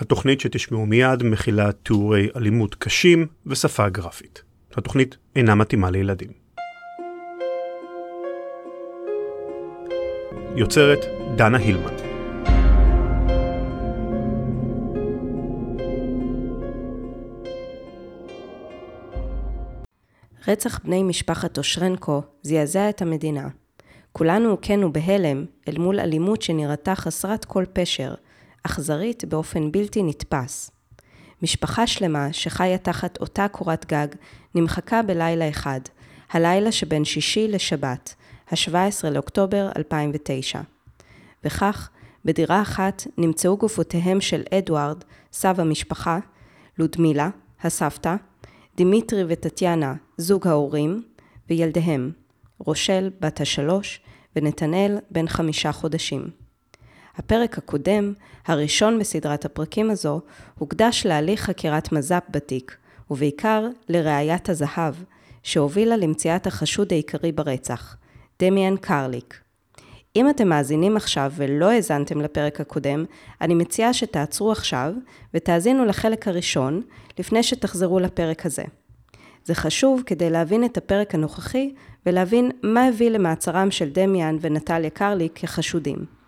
התוכנית שתשמעו מיד מכילה תיאורי אלימות קשים ושפה גרפית. התוכנית אינה מתאימה לילדים. יוצרת דנה הילמן. רצח בני משפחת אושרנקו זעזע את המדינה. כולנו הוכינו בהלם אל מול אלימות שנראתה חסרת כל פשר, אכזרית באופן בלתי נתפס. משפחה שלמה שחיה תחת אותה קורת גג נמחקה בלילה אחד, הלילה שבין שישי לשבת, ה-17 לאוקטובר 2009. וכך, בדירה אחת נמצאו גופותיהם של אדוארד, סב המשפחה, לודמילה, הסבתא, דימיטרי וטטיאנה, זוג ההורים, וילדיהם, רושל, בת השלוש, ונתנאל, בן חמישה חודשים. הפרק הקודם, הראשון בסדרת הפרקים הזו, הוקדש להליך חקירת מז"פ בתיק, ובעיקר לראיית הזהב, שהובילה למציאת החשוד העיקרי ברצח, דמיאן קרליק. אם אתם מאזינים עכשיו ולא האזנתם לפרק הקודם, אני מציעה שתעצרו עכשיו ותאזינו לחלק הראשון לפני שתחזרו לפרק הזה. זה חשוב כדי להבין את הפרק הנוכחי ולהבין מה הביא למעצרם של דמיאן ונטליה קרליק כחשודים.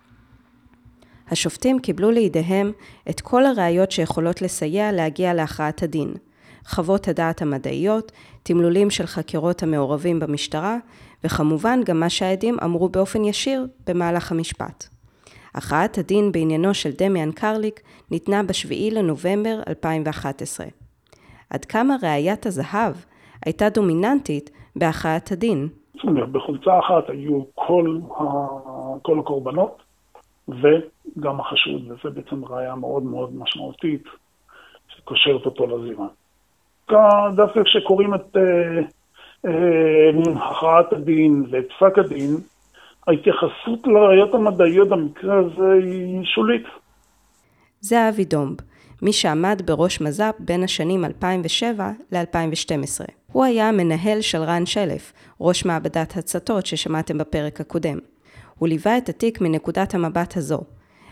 השופטים קיבלו לידיהם את כל הראיות שיכולות לסייע להגיע להכרעת הדין. חוות הדעת המדעיות, תמלולים של חקירות המעורבים במשטרה, וכמובן גם מה שהעדים אמרו באופן ישיר במהלך המשפט. הכרעת הדין בעניינו של דמיאן קרליק ניתנה ב-7 לנובמבר 2011. עד כמה ראיית הזהב הייתה דומיננטית בהכרעת הדין? בחולצה אחת היו כל, ה... כל הקורבנות וגם החשוד, וזה בעצם ראייה מאוד מאוד משמעותית שקושרת אותו לזירה. דווקא כשקוראים את אה, אה, הכרעת הדין ואת פסק הדין, ההתייחסות לראיות המדעיות במקרה הזה היא שולית. זה אבי דומב, מי שעמד בראש מז"פ בין השנים 2007 ל-2012. הוא היה המנהל של רן שלף, ראש מעבדת הצתות ששמעתם בפרק הקודם. הוא ליווה את התיק מנקודת המבט הזו.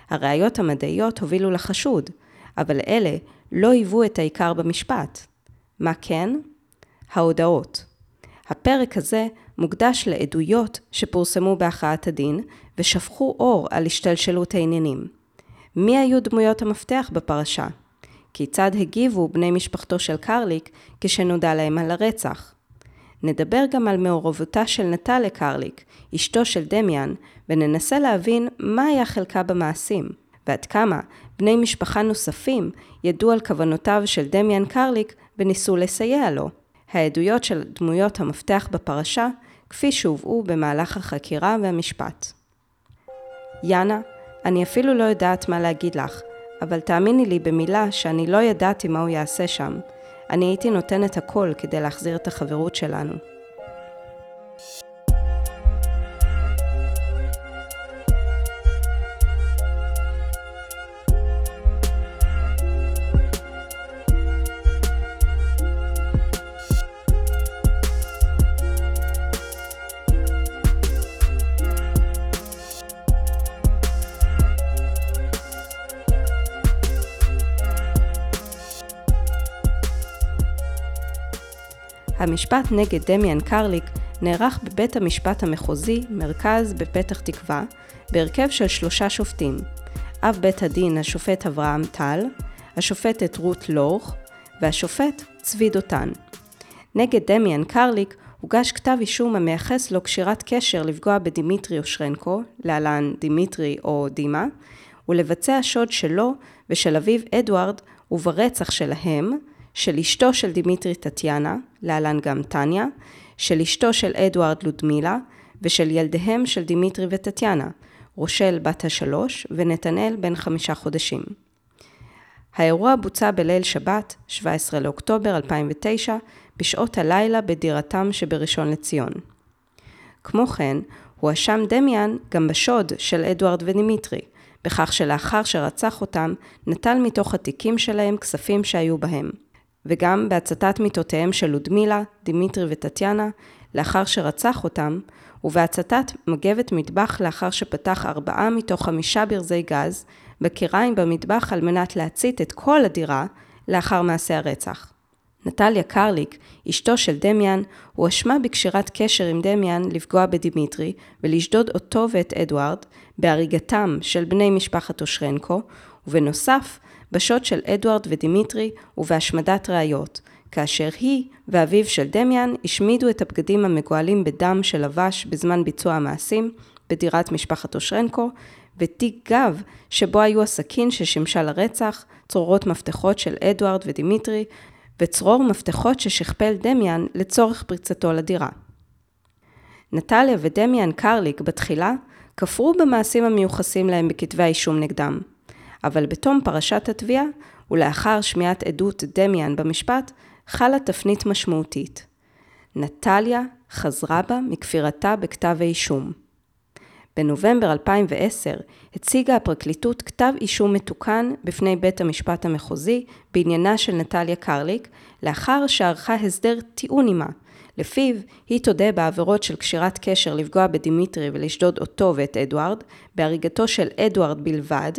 הראיות המדעיות הובילו לחשוד, אבל אלה לא היוו את העיקר במשפט. מה כן? ההודעות. הפרק הזה מוקדש לעדויות שפורסמו בהכרעת הדין ושפכו אור על השתלשלות העניינים. מי היו דמויות המפתח בפרשה? כיצד הגיבו בני משפחתו של קרליק כשנודע להם על הרצח? נדבר גם על מעורבותה של נטליה קרליק, אשתו של דמיאן, וננסה להבין מה היה חלקה במעשים, ועד כמה בני משפחה נוספים ידעו על כוונותיו של דמיאן קרליק וניסו לסייע לו. העדויות של דמויות המפתח בפרשה, כפי שהובאו במהלך החקירה והמשפט. יאנה, אני אפילו לא יודעת מה להגיד לך, אבל תאמיני לי במילה שאני לא ידעתי מה הוא יעשה שם. אני הייתי נותנת הכל כדי להחזיר את החברות שלנו. המשפט נגד דמיאן קרליק נערך בבית המשפט המחוזי, מרכז בפתח תקווה, בהרכב של שלושה שופטים, אב בית הדין השופט אברהם טל, השופטת רות לורך והשופט צבי דותן. נגד דמיאן קרליק הוגש כתב אישום המייחס לו קשירת קשר לפגוע בדימיטרי אושרנקו, להלן דימיטרי או דימה, ולבצע שוד שלו ושל אביו אדוארד וברצח שלהם, של אשתו של דימיטרי טטיאנה, להלן גם טניה, של אשתו של אדוארד לודמילה, ושל ילדיהם של דימיטרי וטטיאנה, רושל בת השלוש ונתנאל בן חמישה חודשים. האירוע בוצע בליל שבת, 17 לאוקטובר 2009, בשעות הלילה בדירתם שבראשון לציון. כמו כן, הואשם דמיאן גם בשוד של אדוארד ודימיטרי, בכך שלאחר שרצח אותם, נטל מתוך התיקים שלהם כספים שהיו בהם. וגם בהצתת מיטותיהם של לודמילה, דימיטרי וטטיאנה, לאחר שרצח אותם, ובהצתת מגבת מטבח לאחר שפתח ארבעה מתוך חמישה ברזי גז, בכיריים במטבח על מנת להצית את כל הדירה לאחר מעשה הרצח. נטליה קרליק, אשתו של דמיאן, הואשמה בקשירת קשר עם דמיאן לפגוע בדימיטרי ולשדוד אותו ואת אדוארד, בהריגתם של בני משפחת אושרנקו, ובנוסף, בשוד של אדוארד ודימיטרי ובהשמדת ראיות, כאשר היא ואביו של דמיאן השמידו את הבגדים המגואלים בדם שלבש בזמן ביצוע המעשים בדירת משפחת אושרנקו, ותיק גב שבו היו הסכין ששימשה לרצח, צרורות מפתחות של אדוארד ודימיטרי, וצרור מפתחות ששכפל דמיאן לצורך פריצתו לדירה. נטליה ודמיאן קרליק בתחילה כפרו במעשים המיוחסים להם בכתבי האישום נגדם, אבל בתום פרשת התביעה, ולאחר שמיעת עדות דמיאן במשפט, חלה תפנית משמעותית. נטליה חזרה בה מכפירתה בכתב האישום. בנובמבר 2010 הציגה הפרקליטות כתב אישום מתוקן בפני בית המשפט המחוזי בעניינה של נטליה קרליק, לאחר שערכה הסדר טיעון עימה, לפיו היא תודה בעבירות של קשירת קשר לפגוע בדימיטרי ולשדוד אותו ואת אדוארד, בהריגתו של אדוארד בלבד,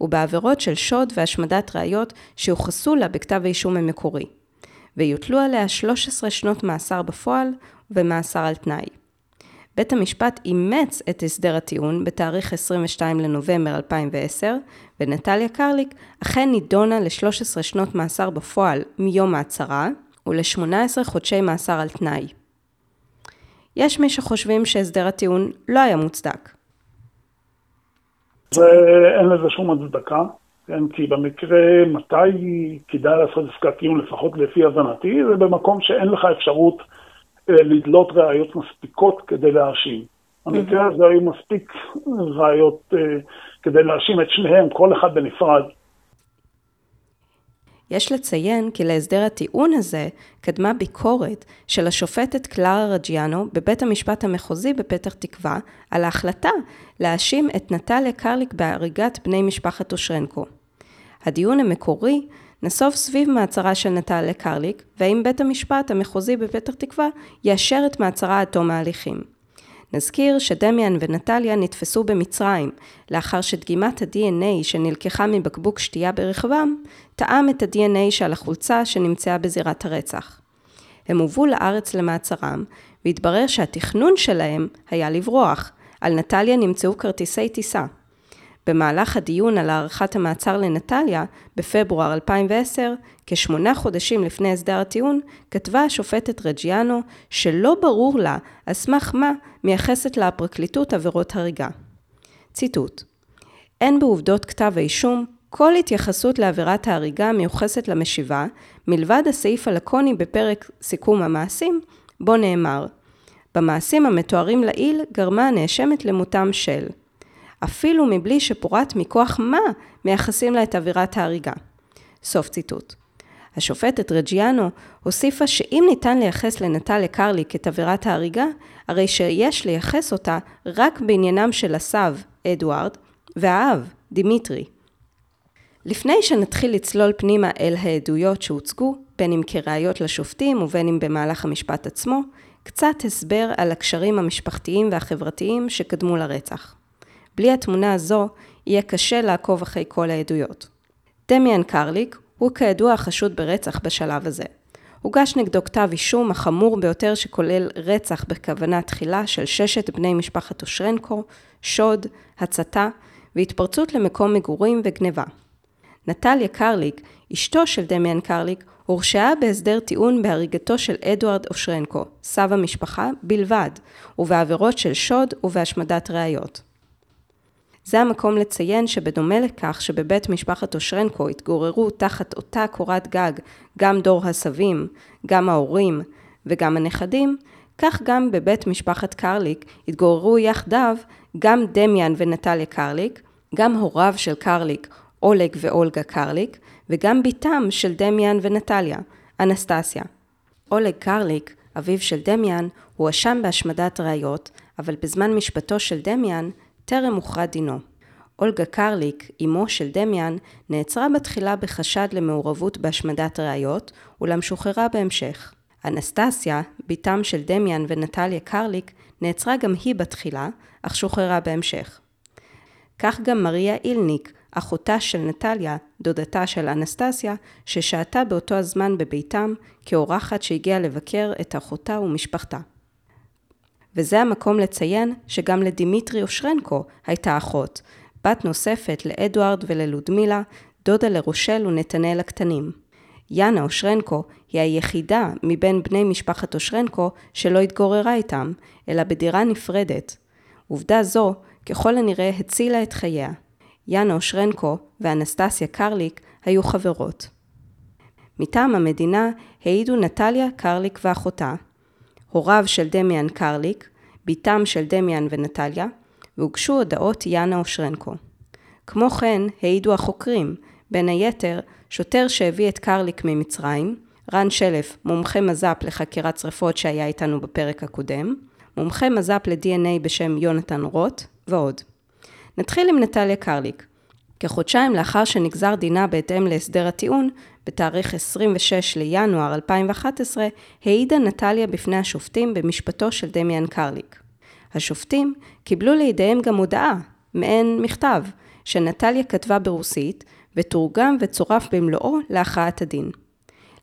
ובעבירות של שוד והשמדת ראיות שיוחסו לה בכתב האישום המקורי, ויוטלו עליה 13 שנות מאסר בפועל ומאסר על תנאי. בית המשפט אימץ את הסדר הטיעון בתאריך 22 לנובמבר 2010, ונטליה קרליק אכן נידונה ל-13 שנות מאסר בפועל מיום ההצהרה, ול-18 חודשי מאסר על תנאי. יש מי שחושבים שהסדר הטיעון לא היה מוצדק. ואין לזה שום הצדקה, כן? כי במקרה מתי כדאי לעשות עסקת טיעון, לפחות לפי הבנתי, זה במקום שאין לך אפשרות אה, לדלות ראיות מספיקות כדי להאשים. במקרה הזה היו מספיק ראיות אה, כדי להאשים את שניהם, כל אחד בנפרד. יש לציין כי להסדר הטיעון הזה קדמה ביקורת של השופטת קלרה רג'יאנו בבית המשפט המחוזי בפתח תקווה על ההחלטה להאשים את נטליה קרליק בהריגת בני משפחת אושרנקו. הדיון המקורי נסוב סביב מעצרה של נטליה קרליק, והאם בית המשפט המחוזי בפתח תקווה יאשר את מעצרה עד תום ההליכים. נזכיר שדמיאן ונטליה נתפסו במצרים, לאחר שדגימת ה-DNA שנלקחה מבקבוק שתייה ברכבם, טעם את ה-DNA שעל החולצה שנמצאה בזירת הרצח. הם הובאו לארץ למעצרם, והתברר שהתכנון שלהם היה לברוח. על נטליה נמצאו כרטיסי טיסה. במהלך הדיון על הארכת המעצר לנטליה, בפברואר 2010, כשמונה חודשים לפני הסדר הטיעון, כתבה השופטת רג'יאנו שלא ברור לה על סמך מה מייחסת לה הפרקליטות עבירות הריגה. ציטוט: אין בעובדות כתב האישום כל התייחסות לעבירת ההריגה המיוחסת למשיבה, מלבד הסעיף הלקוני בפרק סיכום המעשים, בו נאמר במעשים המתוארים לעיל גרמה הנאשמת למותם של אפילו מבלי שפורט מכוח מה מייחסים לה את עבירת ההריגה. סוף ציטוט. השופטת רג'יאנו הוסיפה שאם ניתן לייחס לנטליה קרליק את עבירת ההריגה, הרי שיש לייחס אותה רק בעניינם של הסב, אדוארד, והאב, דימיטרי. לפני שנתחיל לצלול פנימה אל העדויות שהוצגו, בין אם כראיות לשופטים ובין אם במהלך המשפט עצמו, קצת הסבר על הקשרים המשפחתיים והחברתיים שקדמו לרצח. בלי התמונה הזו, יהיה קשה לעקוב אחרי כל העדויות. דמיאן קרליק הוא כידוע החשוד ברצח בשלב הזה. הוגש נגדו כתב אישום החמור ביותר שכולל רצח בכוונה תחילה של ששת בני משפחת אושרנקו, שוד, הצתה והתפרצות למקום מגורים וגניבה. נטליה קרליק, אשתו של דמיאן קרליק, הורשעה בהסדר טיעון בהריגתו של אדוארד אושרנקו, סב המשפחה, בלבד, ובעבירות של שוד ובהשמדת ראיות. זה המקום לציין שבדומה לכך שבבית משפחת אושרנקו התגוררו תחת אותה קורת גג גם דור הסבים, גם ההורים וגם הנכדים, כך גם בבית משפחת קרליק התגוררו יחדיו גם דמיאן ונטליה קרליק, גם הוריו של קרליק, אולג ואולגה קרליק, וגם בתם של דמיאן ונטליה, אנסטסיה. אולג קרליק, אביו של דמיאן, הואשם בהשמדת ראיות, אבל בזמן משפטו של דמיאן, טרם הוכרע דינו. אולגה קרליק, אמו של דמיאן, נעצרה בתחילה בחשד למעורבות בהשמדת ראיות, אולם שוחררה בהמשך. אנסטסיה, בתם של דמיאן ונטליה קרליק, נעצרה גם היא בתחילה, אך שוחררה בהמשך. כך גם מריה אילניק, אחותה של נטליה, דודתה של אנסטסיה, ששהתה באותו הזמן בביתם כאורחת שהגיעה לבקר את אחותה ומשפחתה. וזה המקום לציין שגם לדימיטרי אושרנקו הייתה אחות, בת נוספת לאדוארד וללודמילה, דודה לרושל ונתנאל הקטנים. יאנה אושרנקו היא היחידה מבין בני משפחת אושרנקו שלא התגוררה איתם, אלא בדירה נפרדת. עובדה זו, ככל הנראה, הצילה את חייה. יאנה אושרנקו ואנסטסיה קרליק היו חברות. מטעם המדינה העידו נטליה קרליק ואחותה, הוריו של דמיאן קרליק, בתם של דמיאן ונטליה, והוגשו הודעות יאנה אושרנקו. כמו כן, העידו החוקרים, בין היתר, שוטר שהביא את קרליק ממצרים, רן שלף, מומחה מז"פ לחקירת שרפות שהיה איתנו בפרק הקודם, מומחה מז"פ ל-DNA בשם יונתן רוט, ועוד. נתחיל עם נטליה קרליק. כחודשיים לאחר שנגזר דינה בהתאם להסדר הטיעון, בתאריך 26 לינואר 2011, העידה נטליה בפני השופטים במשפטו של דמיאן קרליק. השופטים קיבלו לידיהם גם הודעה, מעין מכתב, שנטליה כתבה ברוסית, ותורגם וצורף במלואו להכרעת הדין.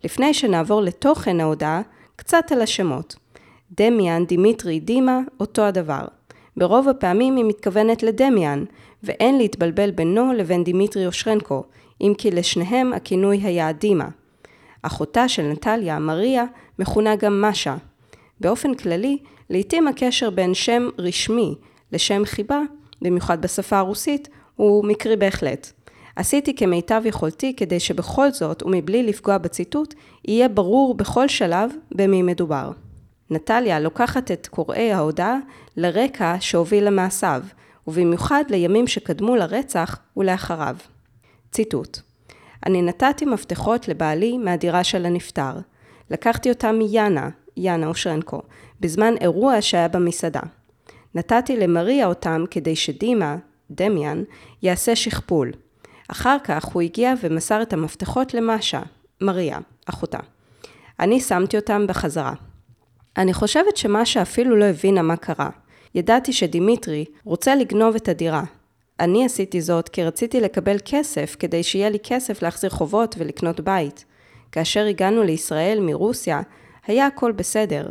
לפני שנעבור לתוכן ההודעה, קצת על השמות. דמיאן, דימיטרי, דימה, אותו הדבר. ברוב הפעמים היא מתכוונת לדמיאן, ואין להתבלבל בינו לבין דימיטרי אושרנקו, אם כי לשניהם הכינוי היה דימה. אחותה של נטליה, מריה, מכונה גם מאשה. באופן כללי, לעתים הקשר בין שם רשמי לשם חיבה, במיוחד בשפה הרוסית, הוא מקרי בהחלט. עשיתי כמיטב יכולתי כדי שבכל זאת, ומבלי לפגוע בציטוט, יהיה ברור בכל שלב במי מדובר. נטליה לוקחת את קוראי ההודעה לרקע שהוביל למעשיו, ובמיוחד לימים שקדמו לרצח ולאחריו. ציטוט: אני נתתי מפתחות לבעלי מהדירה של הנפטר. לקחתי אותם מיאנה, יאנה אושרנקו, בזמן אירוע שהיה במסעדה. נתתי למריה אותם כדי שדימה, דמיאן, יעשה שכפול. אחר כך הוא הגיע ומסר את המפתחות למאשה, מריה, אחותה. אני שמתי אותם בחזרה. אני חושבת שמאשה אפילו לא הבינה מה קרה. ידעתי שדימיטרי רוצה לגנוב את הדירה. אני עשיתי זאת כי רציתי לקבל כסף כדי שיהיה לי כסף להחזיר חובות ולקנות בית. כאשר הגענו לישראל מרוסיה, היה הכל בסדר.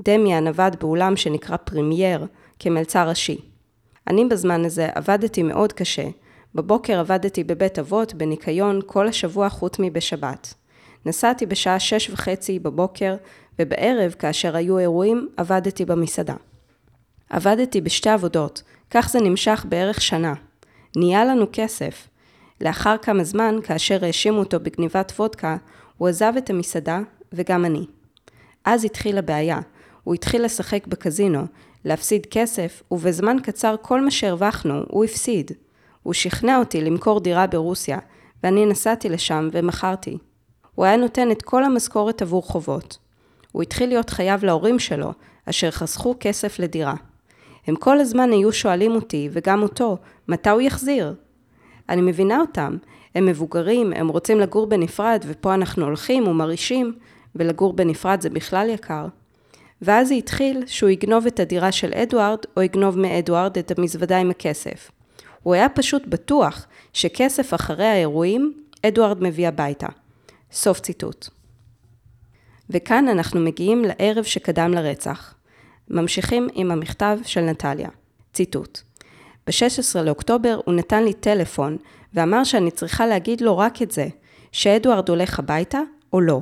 דמיאן עבד באולם שנקרא פרימייר, כמלצר ראשי. אני בזמן הזה עבדתי מאוד קשה. בבוקר עבדתי בבית אבות בניקיון כל השבוע חוץ מבשבת. נסעתי בשעה שש וחצי בבוקר, ובערב, כאשר היו אירועים, עבדתי במסעדה. עבדתי בשתי עבודות, כך זה נמשך בערך שנה. נהיה לנו כסף. לאחר כמה זמן, כאשר האשימו אותו בגניבת וודקה, הוא עזב את המסעדה, וגם אני. אז התחילה בעיה. הוא התחיל לשחק בקזינו, להפסיד כסף, ובזמן קצר כל מה שהרווחנו, הוא הפסיד. הוא שכנע אותי למכור דירה ברוסיה, ואני נסעתי לשם ומכרתי. הוא היה נותן את כל המשכורת עבור חובות. הוא התחיל להיות חייב להורים שלו, אשר חסכו כסף לדירה. הם כל הזמן היו שואלים אותי, וגם אותו, מתי הוא יחזיר? אני מבינה אותם, הם מבוגרים, הם רוצים לגור בנפרד, ופה אנחנו הולכים ומרעישים, ולגור בנפרד זה בכלל יקר. ואז זה התחיל שהוא יגנוב את הדירה של אדוארד, או יגנוב מאדוארד את המזוודה עם הכסף. הוא היה פשוט בטוח שכסף אחרי האירועים, אדוארד מביא הביתה. סוף ציטוט. וכאן אנחנו מגיעים לערב שקדם לרצח. ממשיכים עם המכתב של נטליה. ציטוט: ב-16 לאוקטובר הוא נתן לי טלפון ואמר שאני צריכה להגיד לו רק את זה, שאדוארד הולך הביתה או לא.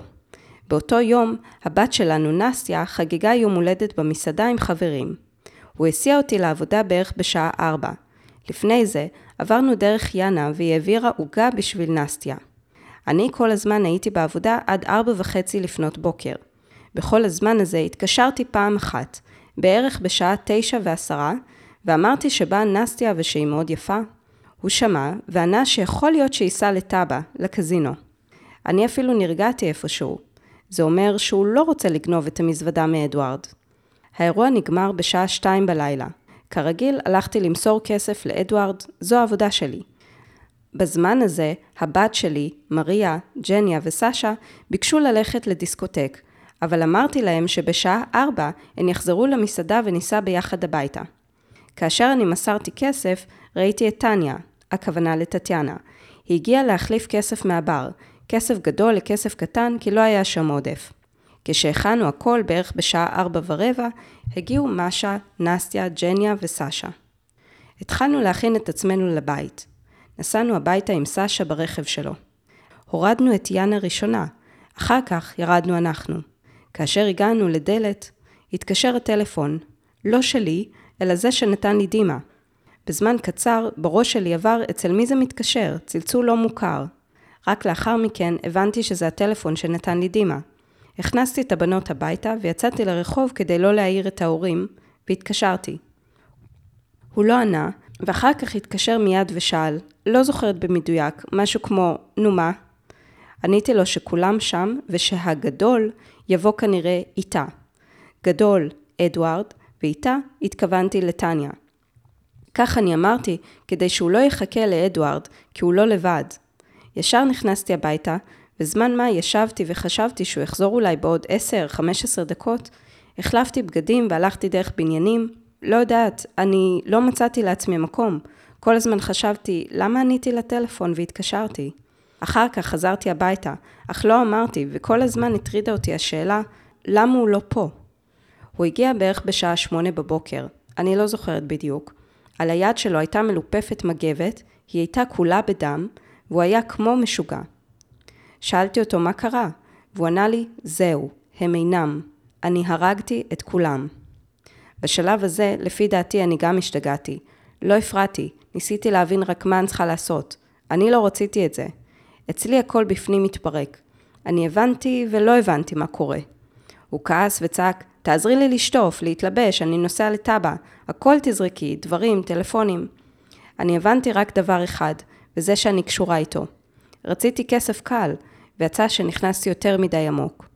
באותו יום, הבת שלנו, נסטיה, חגגה יום הולדת במסעדה עם חברים. הוא הסיע אותי לעבודה בערך בשעה 4. לפני זה, עברנו דרך יאנה והיא העבירה עוגה בשביל נסטיה. אני כל הזמן הייתי בעבודה עד 4 וחצי לפנות בוקר. בכל הזמן הזה התקשרתי פעם אחת, בערך בשעה 9 ועשרה, ואמרתי שבאה נסטיה ושהיא מאוד יפה. הוא שמע, וענה שיכול להיות שייסע לטאבה, לקזינו. אני אפילו נרגעתי איפשהו. זה אומר שהוא לא רוצה לגנוב את המזוודה מאדוארד. האירוע נגמר בשעה שתיים בלילה. כרגיל, הלכתי למסור כסף לאדוארד, זו העבודה שלי. בזמן הזה, הבת שלי, מריה, ג'ניה וסשה, ביקשו ללכת לדיסקוטק, אבל אמרתי להם שבשעה ארבע הן יחזרו למסעדה וניסע ביחד הביתה. כאשר אני מסרתי כסף, ראיתי את טניה, הכוונה לטטיאנה. היא הגיעה להחליף כסף מהבר, כסף גדול לכסף קטן, כי לא היה שם עודף. כשהכנו הכל בערך בשעה ארבע ורבע, הגיעו משה, נסטיה, ג'ניה וסשה. התחלנו להכין את עצמנו לבית. נסענו הביתה עם סשה ברכב שלו. הורדנו את יאנה ראשונה, אחר כך ירדנו אנחנו. כאשר הגענו לדלת, התקשר הטלפון, לא שלי, אלא זה שנתן לי דימה. בזמן קצר, בראש שלי עבר אצל מי זה מתקשר, צלצול לא מוכר. רק לאחר מכן הבנתי שזה הטלפון שנתן לי דימה. הכנסתי את הבנות הביתה ויצאתי לרחוב כדי לא להעיר את ההורים, והתקשרתי. הוא לא ענה, ואחר כך התקשר מיד ושאל, לא זוכרת במדויק, משהו כמו, נו מה? עניתי לו שכולם שם, ושהגדול יבוא כנראה איתה. גדול, אדוארד, ואיתה התכוונתי לטניה. כך אני אמרתי, כדי שהוא לא יחכה לאדוארד, כי הוא לא לבד. ישר נכנסתי הביתה, בזמן מה ישבתי וחשבתי שהוא יחזור אולי בעוד 10-15 דקות, החלפתי בגדים והלכתי דרך בניינים. לא יודעת, אני לא מצאתי לעצמי מקום. כל הזמן חשבתי, למה עניתי לטלפון והתקשרתי? אחר כך חזרתי הביתה, אך לא אמרתי, וכל הזמן הטרידה אותי השאלה, למה הוא לא פה? הוא הגיע בערך בשעה שמונה בבוקר, אני לא זוכרת בדיוק. על היד שלו הייתה מלופפת מגבת, היא הייתה כולה בדם, והוא היה כמו משוגע. שאלתי אותו מה קרה, והוא ענה לי, זהו, הם אינם. אני הרגתי את כולם. בשלב הזה, לפי דעתי, אני גם השתגעתי. לא הפרעתי, ניסיתי להבין רק מה אני צריכה לעשות. אני לא רציתי את זה. אצלי הכל בפנים מתפרק. אני הבנתי ולא הבנתי מה קורה. הוא כעס וצעק, תעזרי לי לשטוף, להתלבש, אני נוסע לטאבה, הכל תזרקי, דברים, טלפונים. אני הבנתי רק דבר אחד, וזה שאני קשורה איתו. רציתי כסף קל, ויצא שנכנסתי יותר מדי עמוק.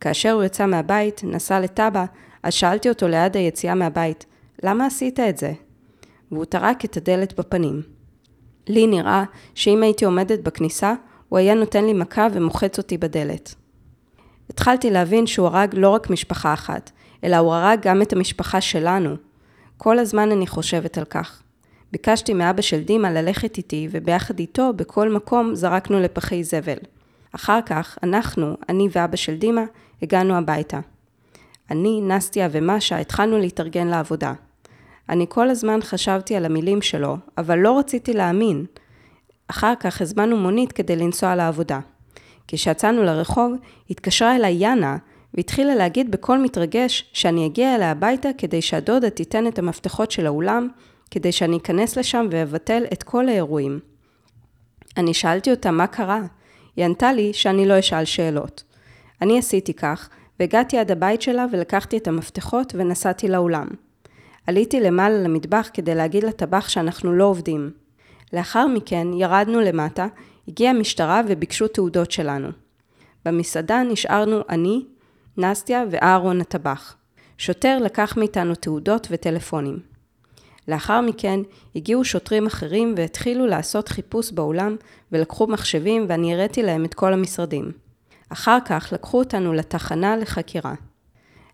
כאשר הוא יצא מהבית, נסע לטאבה, אז שאלתי אותו ליד היציאה מהבית, למה עשית את זה? והוא טרק את הדלת בפנים. לי נראה שאם הייתי עומדת בכניסה, הוא היה נותן לי מכה ומוחץ אותי בדלת. התחלתי להבין שהוא הרג לא רק משפחה אחת, אלא הוא הרג גם את המשפחה שלנו. כל הזמן אני חושבת על כך. ביקשתי מאבא של דימה ללכת איתי, וביחד איתו, בכל מקום, זרקנו לפחי זבל. אחר כך, אנחנו, אני ואבא של דימה, הגענו הביתה. אני, נסטיה ומשה התחלנו להתארגן לעבודה. אני כל הזמן חשבתי על המילים שלו, אבל לא רציתי להאמין. אחר כך הזמנו מונית כדי לנסוע לעבודה. כשיצאנו לרחוב, התקשרה אליי יאנה, והתחילה להגיד בקול מתרגש שאני אגיע אליה הביתה כדי שהדודה תיתן את המפתחות של האולם, כדי שאני אכנס לשם ואבטל את כל האירועים. אני שאלתי אותה מה קרה. היא ענתה לי שאני לא אשאל שאלות. אני עשיתי כך, והגעתי עד הבית שלה ולקחתי את המפתחות ונסעתי לאולם. עליתי למעלה למטבח כדי להגיד לטבח שאנחנו לא עובדים. לאחר מכן ירדנו למטה, הגיעה המשטרה וביקשו תעודות שלנו. במסעדה נשארנו אני, נסטיה ואהרון הטבח. שוטר לקח מאיתנו תעודות וטלפונים. לאחר מכן הגיעו שוטרים אחרים והתחילו לעשות חיפוש באולם ולקחו מחשבים ואני הראיתי להם את כל המשרדים. אחר כך לקחו אותנו לתחנה לחקירה.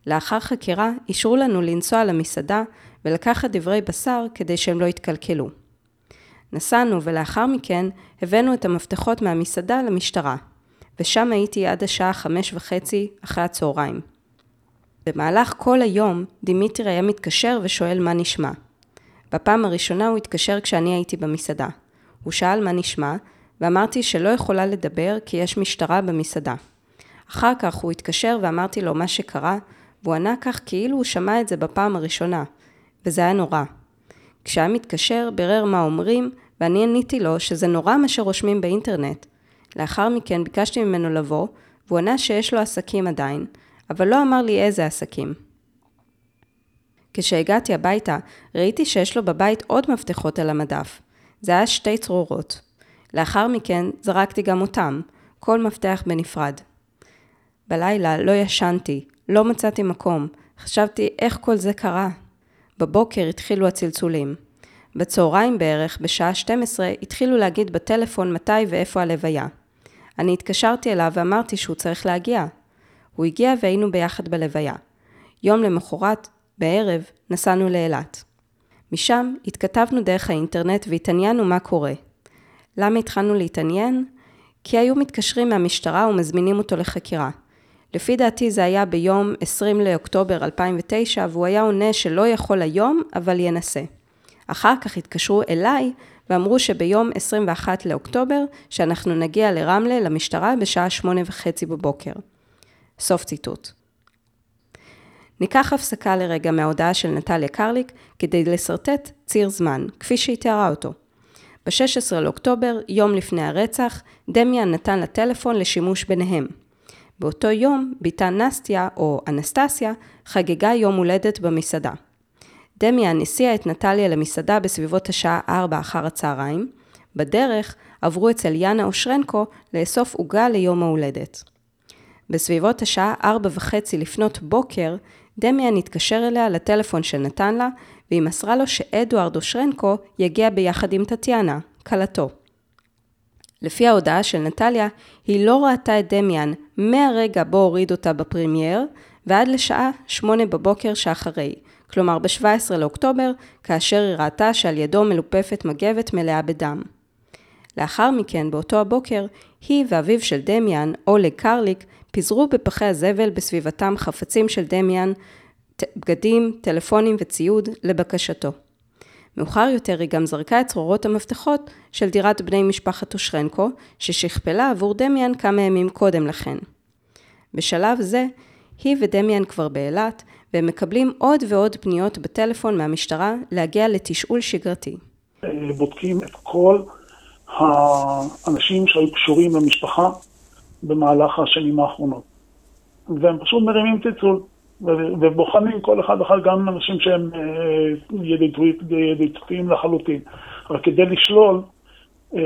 לאחר חקירה אישרו לנו לנסוע למסעדה ולקחת דברי בשר כדי שהם לא יתקלקלו. נסענו ולאחר מכן הבאנו את המפתחות מהמסעדה למשטרה, ושם הייתי עד השעה חמש וחצי אחרי הצהריים. במהלך כל היום דימיטרי היה מתקשר ושואל מה נשמע. בפעם הראשונה הוא התקשר כשאני הייתי במסעדה. הוא שאל מה נשמע, ואמרתי שלא יכולה לדבר כי יש משטרה במסעדה. אחר כך הוא התקשר ואמרתי לו מה שקרה, והוא ענה כך כאילו הוא שמע את זה בפעם הראשונה, וזה היה נורא. כשהיה מתקשר, בירר מה אומרים, ואני עניתי לו שזה נורא מה שרושמים באינטרנט. לאחר מכן ביקשתי ממנו לבוא, והוא ענה שיש לו עסקים עדיין, אבל לא אמר לי איזה עסקים. כשהגעתי הביתה, ראיתי שיש לו בבית עוד מפתחות על המדף. זה היה שתי צרורות. לאחר מכן זרקתי גם אותם, כל מפתח בנפרד. בלילה לא ישנתי, לא מצאתי מקום, חשבתי איך כל זה קרה. בבוקר התחילו הצלצולים. בצהריים בערך, בשעה 12, התחילו להגיד בטלפון מתי ואיפה הלוויה. אני התקשרתי אליו ואמרתי שהוא צריך להגיע. הוא הגיע והיינו ביחד בלוויה. יום למחרת, בערב, נסענו לאילת. משם התכתבנו דרך האינטרנט והתעניינו מה קורה. למה התחלנו להתעניין? כי היו מתקשרים מהמשטרה ומזמינים אותו לחקירה. לפי דעתי זה היה ביום 20 לאוקטובר 2009, והוא היה עונה שלא יכול היום, אבל ינסה. אחר כך התקשרו אליי ואמרו שביום 21 לאוקטובר, שאנחנו נגיע לרמלה, למשטרה, בשעה שמונה וחצי בבוקר. סוף ציטוט. ניקח הפסקה לרגע מההודעה של נטליה קרליק כדי לשרטט ציר זמן, כפי שהיא תיארה אותו. ב-16 לאוקטובר, יום לפני הרצח, דמיאן נתן לה טלפון לשימוש ביניהם. באותו יום, בתה נסטיה, או אנסטסיה, חגגה יום הולדת במסעדה. דמיאן הסיעה את נטליה למסעדה בסביבות השעה 4 אחר הצהריים. בדרך עברו אצל יאנה אושרנקו לאסוף עוגה ליום ההולדת. בסביבות השעה 4 וחצי לפנות בוקר, דמיאן התקשר אליה לטלפון שנתן לה, והיא מסרה לו שאדוארד אושרנקו יגיע ביחד עם טטיאנה, כלתו. לפי ההודעה של נטליה, היא לא ראתה את דמיאן מהרגע בו הוריד אותה בפרמייר, ועד לשעה שמונה בבוקר שאחרי, כלומר ב-17 לאוקטובר, כאשר היא ראתה שעל ידו מלופפת מגבת מלאה בדם. לאחר מכן, באותו הבוקר, היא ואביו של דמיאן, אולג קרליק, פיזרו בפחי הזבל בסביבתם חפצים של דמיאן, בגדים, טלפונים וציוד לבקשתו. מאוחר יותר היא גם זרקה את צרורות המפתחות של דירת בני משפחת אושרנקו, ששכפלה עבור דמיאן כמה ימים קודם לכן. בשלב זה, היא ודמיאן כבר באילת, והם מקבלים עוד ועוד פניות בטלפון מהמשטרה להגיע לתשאול שגרתי. בודקים את כל האנשים שהיו קשורים למשפחה במהלך השנים האחרונות. והם פשוט מרימים צלצול, ובוחנים כל אחד אחד גם אנשים שהם אה, ידידותיים לחלוטין. אבל כדי לשלול, אה,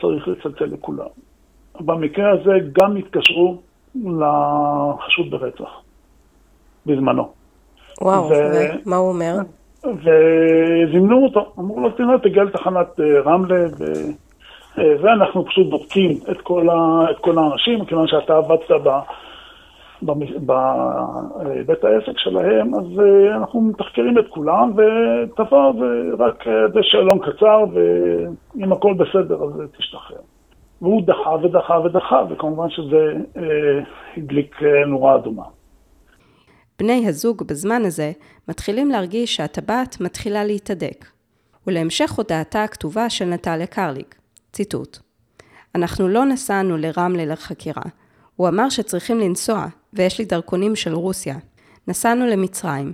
צריך לצלצל לכולם. במקרה הזה גם התקשרו לחשוד ברצח, בזמנו. וואו, ומה הוא אומר? וזימנו אותו, אמרו לו, תראה, תגיע לתחנת אה, רמלה, ו... ואנחנו פשוט בודקים את כל, ה... את כל האנשים, כיוון שאתה עבדת ב... בבית העסק שלהם, אז אה, אנחנו מתחקרים את כולם, ותבוא ורק בשאלון קצר, ואם הכל בסדר אז תשתחרר. והוא דחה ודחה ודחה, וכמובן שזה אה, הדליק נורה אדומה. בני הזוג בזמן הזה מתחילים להרגיש שהטבעת מתחילה להתהדק. ולהמשך הודעתה הכתובה של נטליה קרליק, ציטוט: אנחנו לא נסענו לרמלה לחקירה. הוא אמר שצריכים לנסוע, ויש לי דרכונים של רוסיה. נסענו למצרים.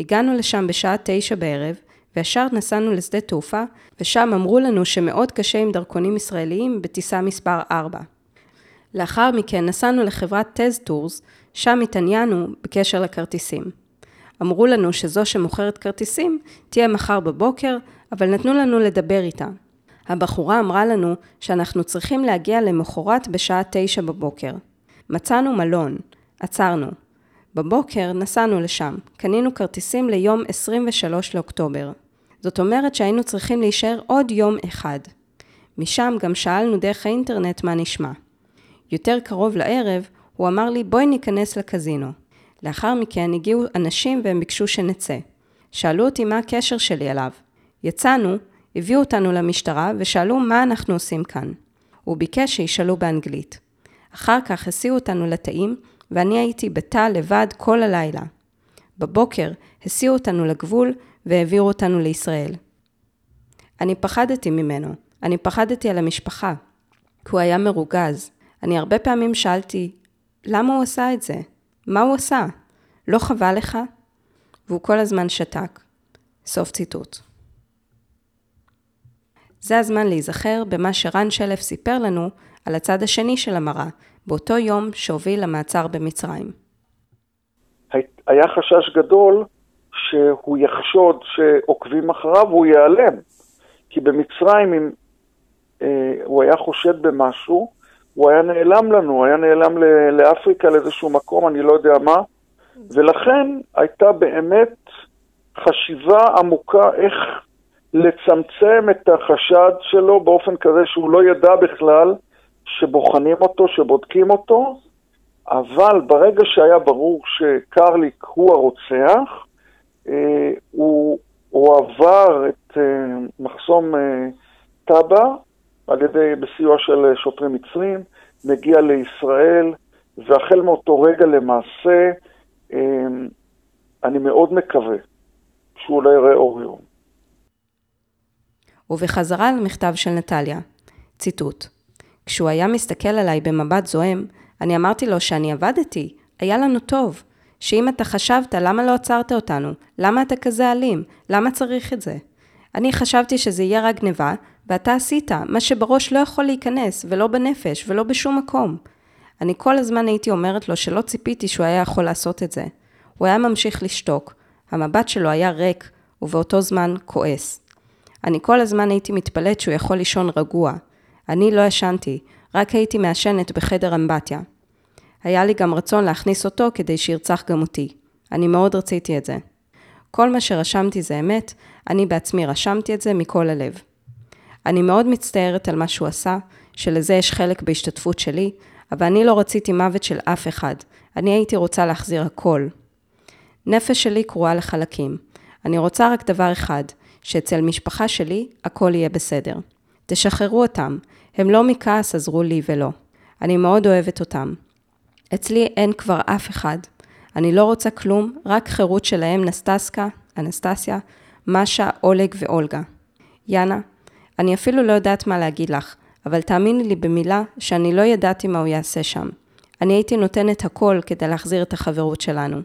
הגענו לשם בשעה תשע בערב, וישר נסענו לשדה תעופה, ושם אמרו לנו שמאוד קשה עם דרכונים ישראליים בטיסה מספר 4. לאחר מכן נסענו לחברת טז טורס, שם התעניינו בקשר לכרטיסים. אמרו לנו שזו שמוכרת כרטיסים תהיה מחר בבוקר, אבל נתנו לנו לדבר איתה. הבחורה אמרה לנו שאנחנו צריכים להגיע למחרת בשעה תשע בבוקר. מצאנו מלון, עצרנו. בבוקר נסענו לשם, קנינו כרטיסים ליום 23 לאוקטובר. זאת אומרת שהיינו צריכים להישאר עוד יום אחד. משם גם שאלנו דרך האינטרנט מה נשמע. יותר קרוב לערב, הוא אמר לי, בואי ניכנס לקזינו. לאחר מכן הגיעו אנשים והם ביקשו שנצא. שאלו אותי מה הקשר שלי אליו. יצאנו, הביאו אותנו למשטרה ושאלו מה אנחנו עושים כאן. הוא ביקש שישאלו באנגלית. אחר כך הסיעו אותנו לתאים, ואני הייתי בתא לבד כל הלילה. בבוקר הסיעו אותנו לגבול והעבירו אותנו לישראל. אני פחדתי ממנו, אני פחדתי על המשפחה, כי הוא היה מרוגז. אני הרבה פעמים שאלתי, למה הוא עשה את זה? מה הוא עשה? לא חבל לך? והוא כל הזמן שתק. סוף ציטוט. זה הזמן להיזכר במה שרן שלף סיפר לנו על הצד השני של המראה, באותו יום שהוביל למעצר במצרים. היה חשש גדול שהוא יחשוד שעוקבים אחריו והוא ייעלם. כי במצרים, אם אה, הוא היה חושד במשהו, הוא היה נעלם לנו, הוא היה נעלם לאפריקה לאיזשהו מקום, אני לא יודע מה, ולכן הייתה באמת חשיבה עמוקה איך לצמצם את החשד שלו באופן כזה שהוא לא ידע בכלל שבוחנים אותו, שבודקים אותו, אבל ברגע שהיה ברור שקרליק הוא הרוצח, אה, הוא הוא עבר את uh, מחסום uh, טאבה על ידי, בסיוע של שוטרים מצרים, מגיע לישראל, והחל מאותו רגע למעשה, אני מאוד מקווה שהוא לא יראה אור יום. ובחזרה למכתב של נטליה, ציטוט: כשהוא היה מסתכל עליי במבט זועם, אני אמרתי לו שאני עבדתי, היה לנו טוב. שאם אתה חשבת, למה לא עצרת אותנו? למה אתה כזה אלים? למה צריך את זה? אני חשבתי שזה יהיה רק גניבה, ואתה עשית, מה שבראש לא יכול להיכנס, ולא בנפש, ולא בשום מקום. אני כל הזמן הייתי אומרת לו שלא ציפיתי שהוא היה יכול לעשות את זה. הוא היה ממשיך לשתוק. המבט שלו היה ריק, ובאותו זמן כועס. אני כל הזמן הייתי מתפלאת שהוא יכול לישון רגוע. אני לא ישנתי, רק הייתי מעשנת בחדר אמבטיה. היה לי גם רצון להכניס אותו כדי שירצח גם אותי. אני מאוד רציתי את זה. כל מה שרשמתי זה אמת, אני בעצמי רשמתי את זה מכל הלב. אני מאוד מצטערת על מה שהוא עשה, שלזה יש חלק בהשתתפות שלי, אבל אני לא רציתי מוות של אף אחד. אני הייתי רוצה להחזיר הכל. נפש שלי קרועה לחלקים. אני רוצה רק דבר אחד, שאצל משפחה שלי הכל יהיה בסדר. תשחררו אותם, הם לא מכעס עזרו לי ולא. אני מאוד אוהבת אותם. אצלי אין כבר אף אחד. אני לא רוצה כלום, רק חירות שלהם נסטסקה, אנסטסיה, משה, אולג ואולגה. יאנה, אני אפילו לא יודעת מה להגיד לך, אבל תאמיני לי במילה שאני לא ידעתי מה הוא יעשה שם. אני הייתי נותנת הכל כדי להחזיר את החברות שלנו.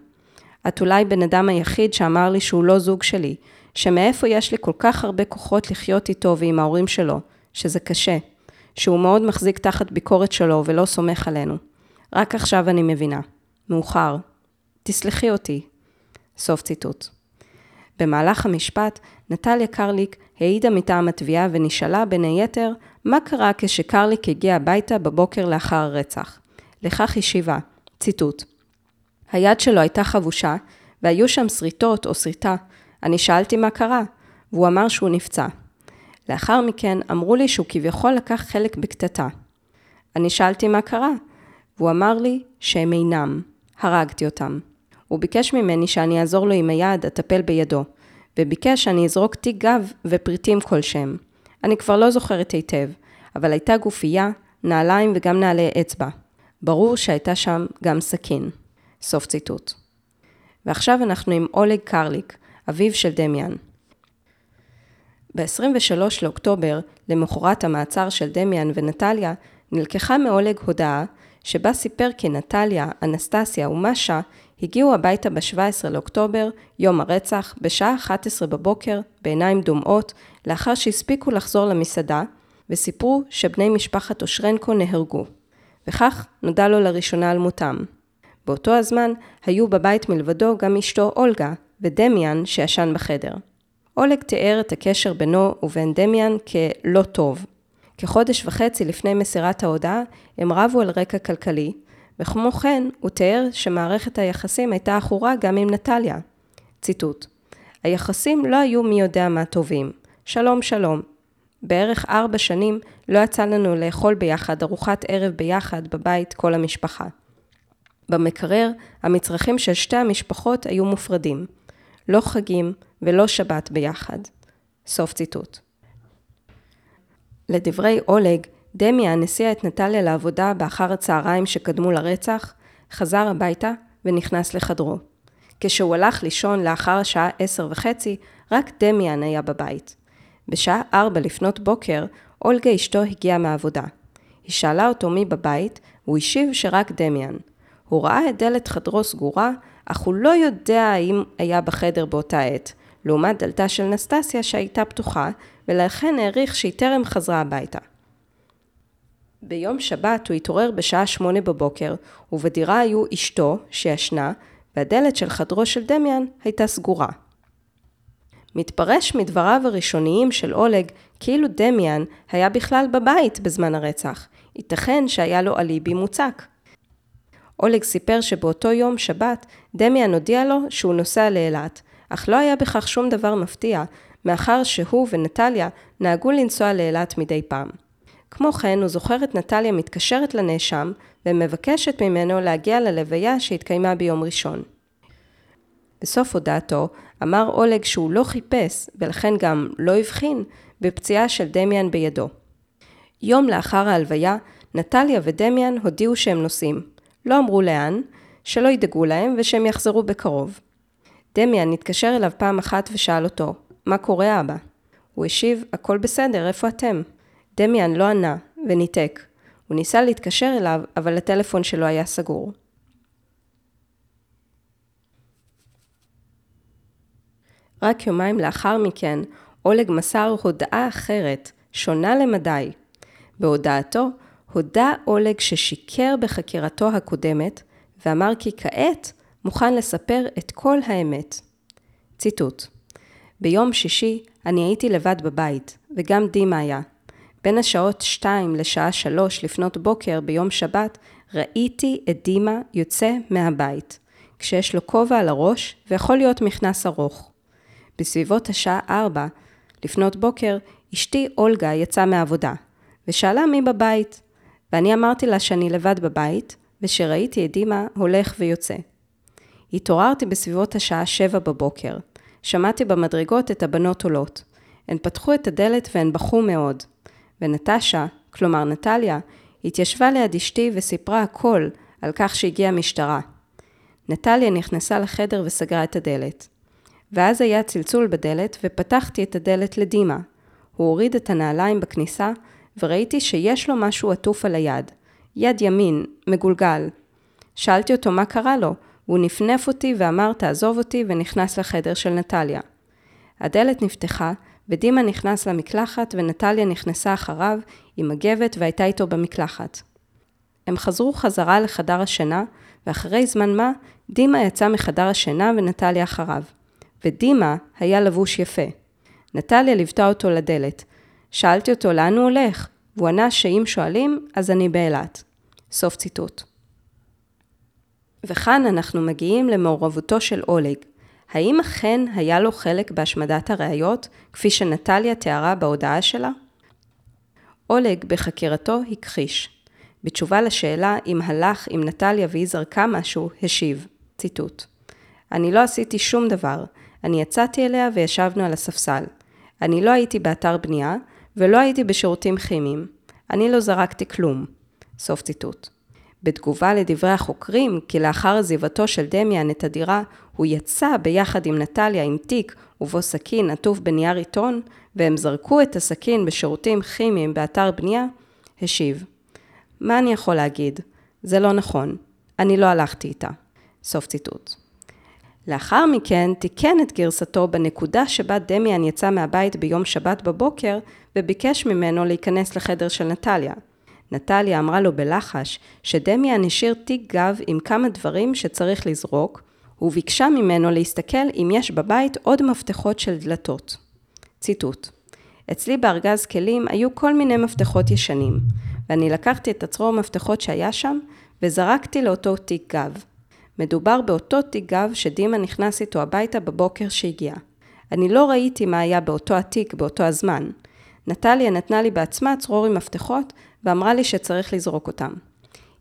את אולי בן אדם היחיד שאמר לי שהוא לא זוג שלי, שמאיפה יש לי כל כך הרבה כוחות לחיות איתו ועם ההורים שלו, שזה קשה, שהוא מאוד מחזיק תחת ביקורת שלו ולא סומך עלינו. רק עכשיו אני מבינה. מאוחר. תסלחי אותי. סוף ציטוט. במהלך המשפט, נטליה קרליק העידה מטעם התביעה ונשאלה בין היתר מה קרה כשקרליק הגיע הביתה בבוקר לאחר הרצח. לכך השיבה, ציטוט: היד שלו הייתה חבושה, והיו שם שריטות או שריטה. אני שאלתי מה קרה, והוא אמר שהוא נפצע. לאחר מכן אמרו לי שהוא כביכול לקח חלק בקטטה. אני שאלתי מה קרה, והוא אמר לי שהם אינם. הרגתי אותם. הוא ביקש ממני שאני אעזור לו עם היד, אטפל בידו, וביקש שאני אזרוק תיק גב ופריטים כלשהם. אני כבר לא זוכרת היטב, אבל הייתה גופייה, נעליים וגם נעלי אצבע. ברור שהייתה שם גם סכין. סוף ציטוט. ועכשיו אנחנו עם אולג קרליק, אביו של דמיאן. ב-23 לאוקטובר, למחרת המעצר של דמיאן ונטליה, נלקחה מאולג הודעה שבה סיפר כי נטליה, אנסטסיה ומשה הגיעו הביתה ב-17 לאוקטובר, יום הרצח, בשעה 11 בבוקר, בעיניים דומעות, לאחר שהספיקו לחזור למסעדה, וסיפרו שבני משפחת אושרנקו נהרגו. וכך נודע לו לראשונה על מותם. באותו הזמן היו בבית מלבדו גם אשתו אולגה ודמיאן שישן בחדר. אולג תיאר את הקשר בינו ובין דמיאן כלא טוב. כחודש וחצי לפני מסירת ההודעה, הם רבו על רקע כלכלי, וכמו כן, הוא תיאר שמערכת היחסים הייתה עכורה גם עם נטליה. ציטוט: היחסים לא היו מי יודע מה טובים. שלום שלום. בערך ארבע שנים לא יצא לנו לאכול ביחד ארוחת ערב ביחד בבית כל המשפחה. במקרר, המצרכים של שתי המשפחות היו מופרדים. לא חגים ולא שבת ביחד. סוף ציטוט. לדברי אולג, דמיאן הסיע את נטליה לעבודה באחר הצהריים שקדמו לרצח, חזר הביתה ונכנס לחדרו. כשהוא הלך לישון לאחר השעה עשר וחצי, רק דמיאן היה בבית. בשעה ארבע לפנות בוקר, אולגה אשתו הגיעה מהעבודה. היא שאלה אותו מי בבית, והוא השיב שרק דמיאן. הוא ראה את דלת חדרו סגורה, אך הוא לא יודע האם היה בחדר באותה עת, לעומת דלתה של נסטסיה שהייתה פתוחה, ולכן העריך שהיא טרם חזרה הביתה. ביום שבת הוא התעורר בשעה שמונה בבוקר, ובדירה היו אשתו, שישנה, והדלת של חדרו של דמיאן הייתה סגורה. מתפרש מדבריו הראשוניים של אולג כאילו דמיאן היה בכלל בבית בזמן הרצח. ייתכן שהיה לו אליבי מוצק. אולג סיפר שבאותו יום שבת, דמיאן הודיע לו שהוא נוסע לאילת, אך לא היה בכך שום דבר מפתיע, מאחר שהוא ונטליה נהגו לנסוע לאילת מדי פעם. כמו כן, הוא זוכר את נטליה מתקשרת לנאשם ומבקשת ממנו להגיע ללוויה שהתקיימה ביום ראשון. בסוף הודעתו אמר אולג שהוא לא חיפש, ולכן גם לא הבחין, בפציעה של דמיאן בידו. יום לאחר ההלוויה, נטליה ודמיאן הודיעו שהם נוסעים. לא אמרו לאן, שלא ידאגו להם ושהם יחזרו בקרוב. דמיאן התקשר אליו פעם אחת ושאל אותו, מה קורה אבא? הוא השיב, הכל בסדר, איפה אתם? דמיאן לא ענה, וניתק. הוא ניסה להתקשר אליו, אבל הטלפון שלו היה סגור. רק יומיים לאחר מכן, אולג מסר הודעה אחרת, שונה למדי. בהודעתו, הודה אולג ששיקר בחקירתו הקודמת, ואמר כי כעת מוכן לספר את כל האמת. ציטוט: ביום שישי אני הייתי לבד בבית, וגם דימה היה. בין השעות 2 לשעה 3 לפנות בוקר ביום שבת, ראיתי את דימה יוצא מהבית, כשיש לו כובע על הראש ויכול להיות מכנס ארוך. בסביבות השעה 4 לפנות בוקר, אשתי אולגה יצאה מהעבודה, ושאלה מי בבית, ואני אמרתי לה שאני לבד בבית, ושראיתי את דימה הולך ויוצא. התעוררתי בסביבות השעה 7 בבוקר. שמעתי במדרגות את הבנות עולות. הן פתחו את הדלת והן בכו מאוד. ונטשה, כלומר נטליה, התיישבה ליד אשתי וסיפרה הכל על כך שהגיעה משטרה. נטליה נכנסה לחדר וסגרה את הדלת. ואז היה צלצול בדלת ופתחתי את הדלת לדימה. הוא הוריד את הנעליים בכניסה וראיתי שיש לו משהו עטוף על היד. יד ימין, מגולגל. שאלתי אותו מה קרה לו, והוא נפנף אותי ואמר תעזוב אותי ונכנס לחדר של נטליה. הדלת נפתחה ודימה נכנס למקלחת ונטליה נכנסה אחריו עם מגבת והייתה איתו במקלחת. הם חזרו חזרה לחדר השינה, ואחרי זמן מה, דימה יצא מחדר השינה ונטליה אחריו. ודימה היה לבוש יפה. נטליה ליוותה אותו לדלת. שאלתי אותו לאן הוא הולך, והוא ענה שאם שואלים, אז אני באילת. סוף ציטוט. וכאן אנחנו מגיעים למעורבותו של אולג. האם אכן היה לו חלק בהשמדת הראיות, כפי שנטליה תיארה בהודעה שלה? אולג בחקירתו הכחיש. בתשובה לשאלה אם הלך עם נטליה והיא זרקה משהו, השיב, ציטוט: אני לא עשיתי שום דבר, אני יצאתי אליה וישבנו על הספסל. אני לא הייתי באתר בנייה, ולא הייתי בשירותים כימיים. אני לא זרקתי כלום. סוף ציטוט. בתגובה לדברי החוקרים, כי לאחר עזיבתו של דמיאן את הדירה, הוא יצא ביחד עם נטליה עם תיק ובו סכין עטוף בנייר עיתון, והם זרקו את הסכין בשירותים כימיים באתר בנייה, השיב: מה אני יכול להגיד? זה לא נכון. אני לא הלכתי איתה. סוף ציטוט. לאחר מכן תיקן את גרסתו בנקודה שבה דמיאן יצא מהבית ביום שבת בבוקר וביקש ממנו להיכנס לחדר של נטליה. נטליה אמרה לו בלחש שדמיאן השאיר תיק גב עם כמה דברים שצריך לזרוק, וביקשה ממנו להסתכל אם יש בבית עוד מפתחות של דלתות. ציטוט: אצלי בארגז כלים היו כל מיני מפתחות ישנים, ואני לקחתי את הצרור מפתחות שהיה שם וזרקתי לאותו תיק גב. מדובר באותו תיק גב שדימה נכנס איתו הביתה בבוקר שהגיע. אני לא ראיתי מה היה באותו התיק באותו הזמן. נטליה נתנה לי בעצמה צרור עם מפתחות ואמרה לי שצריך לזרוק אותם.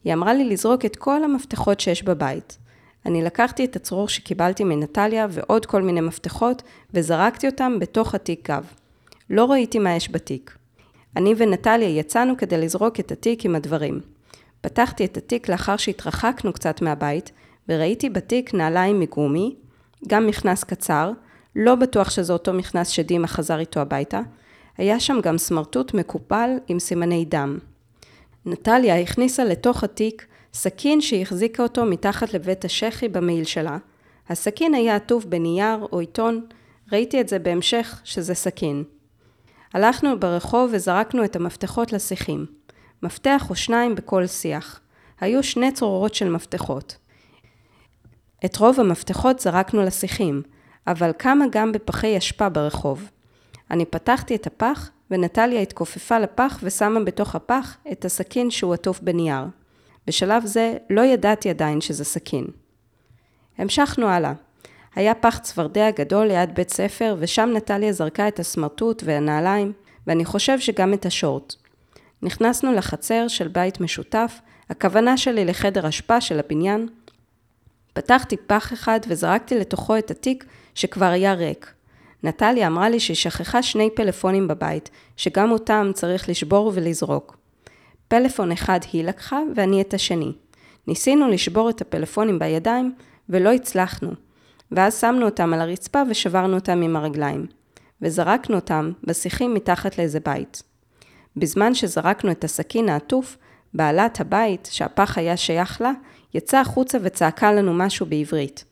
היא אמרה לי לזרוק את כל המפתחות שיש בבית. אני לקחתי את הצרור שקיבלתי מנטליה ועוד כל מיני מפתחות וזרקתי אותם בתוך התיק גב. לא ראיתי מה יש בתיק. אני ונטליה יצאנו כדי לזרוק את התיק עם הדברים. פתחתי את התיק לאחר שהתרחקנו קצת מהבית וראיתי בתיק נעליים מגומי, גם מכנס קצר, לא בטוח שזה אותו מכנס שדימה חזר איתו הביתה, היה שם גם סמרטוט מקופל עם סימני דם. נטליה הכניסה לתוך התיק סכין שהחזיקה אותו מתחת לבית השחי במעיל שלה. הסכין היה עטוף בנייר או עיתון, ראיתי את זה בהמשך שזה סכין. הלכנו ברחוב וזרקנו את המפתחות לשיחים. מפתח או שניים בכל שיח. היו שני צרורות של מפתחות. את רוב המפתחות זרקנו לשיחים, אבל כמה גם בפחי אשפה ברחוב. אני פתחתי את הפח, ונטליה התכופפה לפח ושמה בתוך הפח את הסכין שהוא עטוף בנייר. בשלב זה לא ידעתי עדיין שזה סכין. המשכנו הלאה. היה פח צפרדע גדול ליד בית ספר, ושם נטליה זרקה את הסמרטוט והנעליים, ואני חושב שגם את השורט. נכנסנו לחצר של בית משותף, הכוונה שלי לחדר אשפה של הבניין, פתחתי פח אחד וזרקתי לתוכו את התיק שכבר היה ריק. נטליה אמרה לי שהיא שכחה שני פלאפונים בבית, שגם אותם צריך לשבור ולזרוק. פלאפון אחד היא לקחה ואני את השני. ניסינו לשבור את הפלאפונים בידיים ולא הצלחנו, ואז שמנו אותם על הרצפה ושברנו אותם עם הרגליים, וזרקנו אותם בשיחים מתחת לאיזה בית. בזמן שזרקנו את הסכין העטוף, בעלת הבית, שהפח היה שייך לה, יצאה החוצה וצעקה לנו משהו בעברית.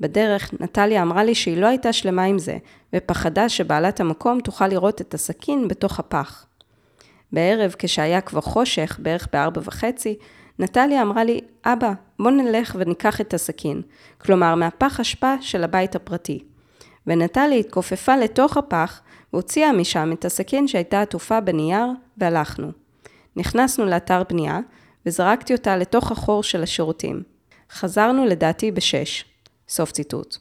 בדרך, נטליה אמרה לי שהיא לא הייתה שלמה עם זה, ופחדה שבעלת המקום תוכל לראות את הסכין בתוך הפח. בערב, כשהיה כבר חושך, בערך בארבע וחצי, נטליה אמרה לי, אבא, בוא נלך וניקח את הסכין, כלומר מהפח אשפה של הבית הפרטי. ונטליה התכופפה לתוך הפח והוציאה משם את הסכין שהייתה עטופה בנייר, והלכנו. נכנסנו לאתר בנייה, וזרקתי אותה לתוך החור של השירותים. חזרנו לדעתי בשש. סוף ציטוט.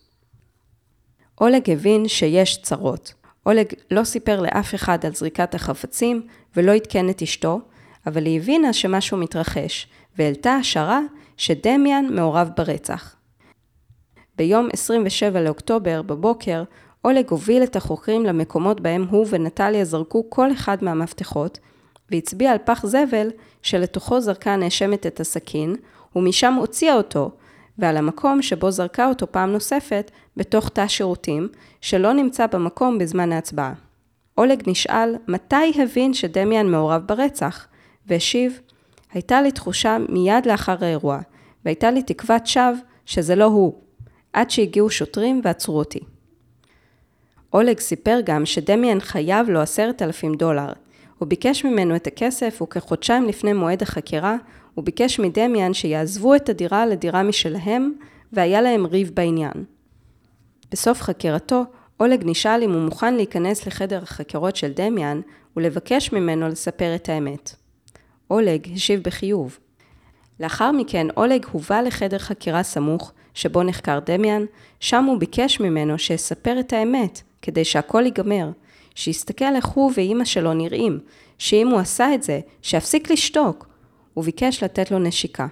אולג הבין שיש צרות. אולג לא סיפר לאף אחד על זריקת החפצים ולא עדכן את אשתו, אבל היא הבינה שמשהו מתרחש, והעלתה השערה שדמיאן מעורב ברצח. ביום 27 לאוקטובר, בבוקר, אולג הוביל את החוקרים למקומות בהם הוא ונטליה זרקו כל אחד מהמפתחות, והצביע על פח זבל שלתוכו זרקה הנאשמת את הסכין, ומשם הוציאה אותו, ועל המקום שבו זרקה אותו פעם נוספת, בתוך תא שירותים, שלא נמצא במקום בזמן ההצבעה. אולג נשאל מתי הבין שדמיאן מעורב ברצח, והשיב, הייתה לי תחושה מיד לאחר האירוע, והייתה לי תקוות שווא שזה לא הוא, עד שהגיעו שוטרים ועצרו אותי. אולג סיפר גם שדמיאן חייב לו עשרת אלפים דולר. הוא ביקש ממנו את הכסף, וכחודשיים לפני מועד החקירה, הוא ביקש מדמיאן שיעזבו את הדירה לדירה משלהם, והיה להם ריב בעניין. בסוף חקירתו, אולג נשאל אם הוא מוכן להיכנס לחדר החקירות של דמיאן ולבקש ממנו לספר את האמת. אולג השיב בחיוב. לאחר מכן אולג הובא לחדר חקירה סמוך, שבו נחקר דמיאן, שם הוא ביקש ממנו שיספר את האמת, כדי שהכל ייגמר, שיסתכל איך הוא ואימא שלו נראים, שאם הוא עשה את זה, שיפסיק לשתוק. הוא ביקש לתת לו נשיקה.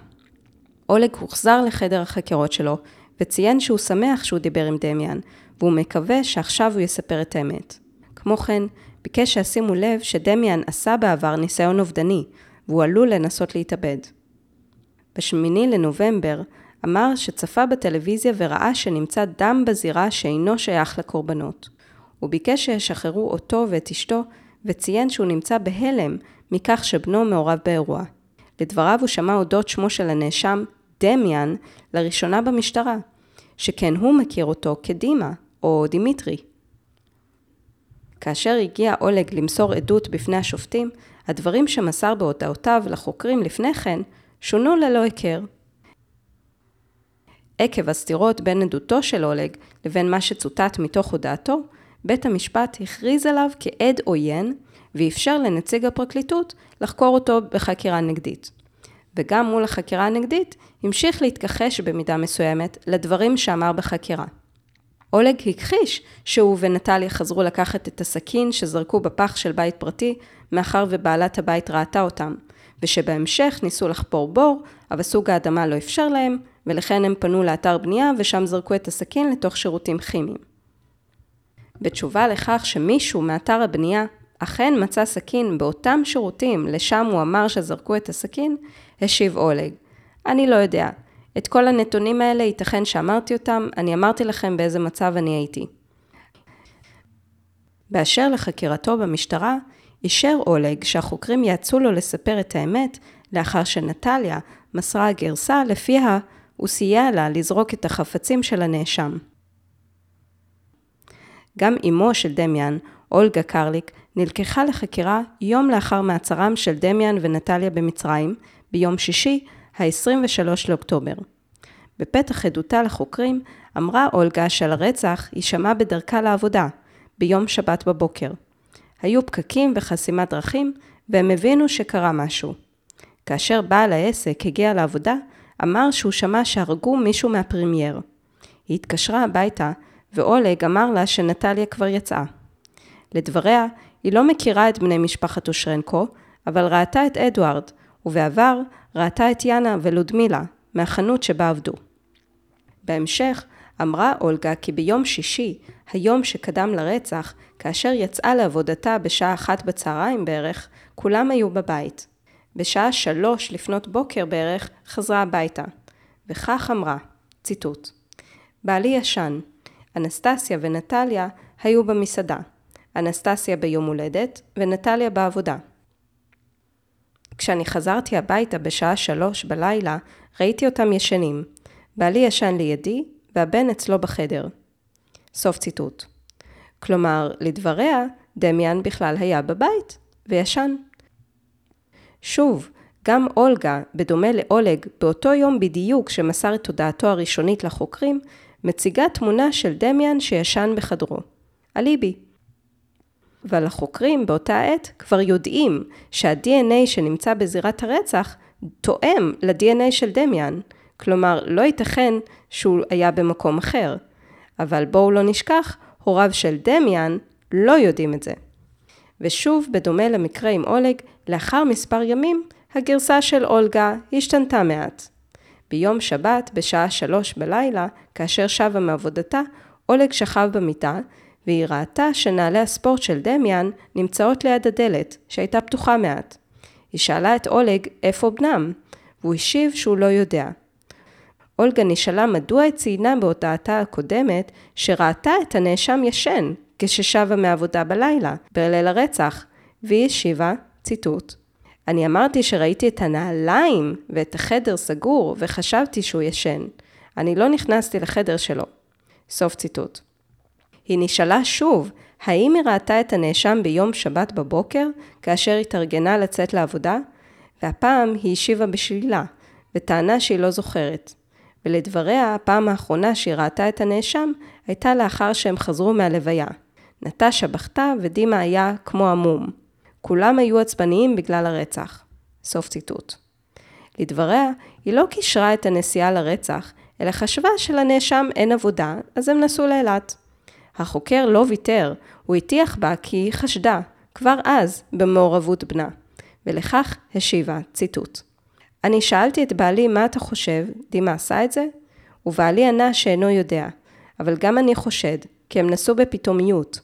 אולג הוחזר לחדר החקירות שלו, וציין שהוא שמח שהוא דיבר עם דמיאן, והוא מקווה שעכשיו הוא יספר את האמת. כמו כן, ביקש שישימו לב שדמיאן עשה בעבר ניסיון אובדני, והוא עלול לנסות להתאבד. בשמיני לנובמבר, אמר שצפה בטלוויזיה וראה שנמצא דם בזירה שאינו שייך לקורבנות. הוא ביקש שישחררו אותו ואת אשתו, וציין שהוא נמצא בהלם מכך שבנו מעורב באירוע. לדבריו הוא שמע אודות שמו של הנאשם, דמיאן, לראשונה במשטרה, שכן הוא מכיר אותו כדימה, או דימיטרי. כאשר הגיע אולג למסור עדות בפני השופטים, הדברים שמסר בהודעותיו לחוקרים לפני כן שונו ללא היכר. עקב הסתירות בין עדותו של אולג לבין מה שצוטט מתוך הודעתו, בית המשפט הכריז עליו כעד עוין ואפשר לנציג הפרקליטות לחקור אותו בחקירה נגדית. וגם מול החקירה הנגדית המשיך להתכחש במידה מסוימת לדברים שאמר בחקירה. אולג הכחיש שהוא ונטליה חזרו לקחת את הסכין שזרקו בפח של בית פרטי, מאחר ובעלת הבית ראתה אותם, ושבהמשך ניסו לחפור בור, אבל סוג האדמה לא אפשר להם, ולכן הם פנו לאתר בנייה ושם זרקו את הסכין לתוך שירותים כימיים. בתשובה לכך שמישהו מאתר הבנייה אכן מצא סכין באותם שירותים לשם הוא אמר שזרקו את הסכין, השיב אולג. אני לא יודע, את כל הנתונים האלה ייתכן שאמרתי אותם, אני אמרתי לכם באיזה מצב אני הייתי. באשר לחקירתו במשטרה, אישר אולג שהחוקרים יעצו לו לספר את האמת, לאחר שנטליה מסרה גרסה לפיה הוא סייע לה לזרוק את החפצים של הנאשם. גם אמו של דמיאן, אולגה קרליק, נלקחה לחקירה יום לאחר מעצרם של דמיאן ונטליה במצרים, ביום שישי, ה-23 לאוקטובר. בפתח עדותה לחוקרים, אמרה אולגה שעל הרצח היא שמעה בדרכה לעבודה, ביום שבת בבוקר. היו פקקים וחסימת דרכים, והם הבינו שקרה משהו. כאשר בעל העסק הגיע לעבודה, אמר שהוא שמע שהרגו מישהו מהפרמייר. היא התקשרה הביתה, ואולג אמר לה שנטליה כבר יצאה. לדבריה, היא לא מכירה את בני משפחת אושרנקו, אבל ראתה את אדוארד, ובעבר ראתה את יאנה ולודמילה, מהחנות שבה עבדו. בהמשך, אמרה אולגה כי ביום שישי, היום שקדם לרצח, כאשר יצאה לעבודתה בשעה אחת בצהריים בערך, כולם היו בבית. בשעה שלוש לפנות בוקר בערך, חזרה הביתה. וכך אמרה, ציטוט: בעלי ישן. אנסטסיה ונטליה היו במסעדה. אנסטסיה ביום הולדת ונטליה בעבודה. כשאני חזרתי הביתה בשעה שלוש בלילה, ראיתי אותם ישנים. בעלי ישן לידי, והבן אצלו בחדר. סוף ציטוט. כלומר, לדבריה, דמיאן בכלל היה בבית, וישן. שוב, גם אולגה, בדומה לאולג, באותו יום בדיוק שמסר את תודעתו הראשונית לחוקרים, מציגה תמונה של דמיאן שישן בחדרו. אליבי. אבל החוקרים באותה עת כבר יודעים שה-DNA שנמצא בזירת הרצח תואם ל-DNA של דמיאן. כלומר, לא ייתכן שהוא היה במקום אחר. אבל בואו לא נשכח, הוריו של דמיאן לא יודעים את זה. ושוב, בדומה למקרה עם אולג, לאחר מספר ימים, הגרסה של אולגה השתנתה מעט. ביום שבת, בשעה שלוש בלילה, כאשר שבה מעבודתה, אולג שכב במיטה, והיא ראתה שנעלי הספורט של דמיאן נמצאות ליד הדלת, שהייתה פתוחה מעט. היא שאלה את אולג איפה בנם, והוא השיב שהוא לא יודע. אולגה נשאלה מדוע היא ציינה בהודעתה הקודמת שראתה את הנאשם ישן כששבה מעבודה בלילה, בליל הרצח, והיא השיבה, ציטוט: אני אמרתי שראיתי את הנעליים ואת החדר סגור וחשבתי שהוא ישן. אני לא נכנסתי לחדר שלו. סוף ציטוט. היא נשאלה שוב, האם היא ראתה את הנאשם ביום שבת בבוקר, כאשר התארגנה לצאת לעבודה? והפעם היא השיבה בשלילה, וטענה שהיא לא זוכרת. ולדבריה, הפעם האחרונה שהיא ראתה את הנאשם, הייתה לאחר שהם חזרו מהלוויה. נטשה בכתה ודימה היה כמו עמום. כולם היו עצבניים בגלל הרצח. סוף ציטוט. לדבריה, היא לא קישרה את הנסיעה לרצח, אלא חשבה שלנאשם אין עבודה, אז הם נסעו לאילת. החוקר לא ויתר, הוא הטיח בה כי היא חשדה, כבר אז, במעורבות בנה. ולכך השיבה, ציטוט: אני שאלתי את בעלי מה אתה חושב, דימה עשה את זה? ובעלי ענה שאינו יודע, אבל גם אני חושד, כי הם נסעו בפתאומיות.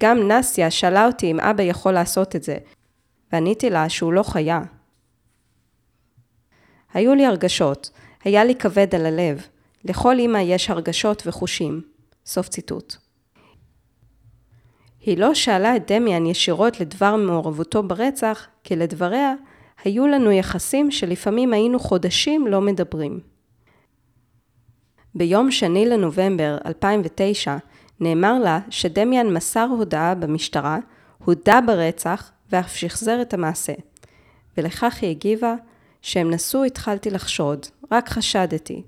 גם נסיה שאלה אותי אם אבא יכול לעשות את זה, ועניתי לה שהוא לא חיה. היו לי הרגשות, היה לי כבד על הלב. לכל אמא יש הרגשות וחושים. סוף ציטוט. היא לא שאלה את דמיאן ישירות לדבר מעורבותו ברצח, כי לדבריה, היו לנו יחסים שלפעמים היינו חודשים לא מדברים. ביום שני לנובמבר 2009 נאמר לה שדמיאן מסר הודעה במשטרה, הודה ברצח ואף שחזר את המעשה. ולכך היא הגיבה, שהם נסו התחלתי לחשוד, רק חשדתי.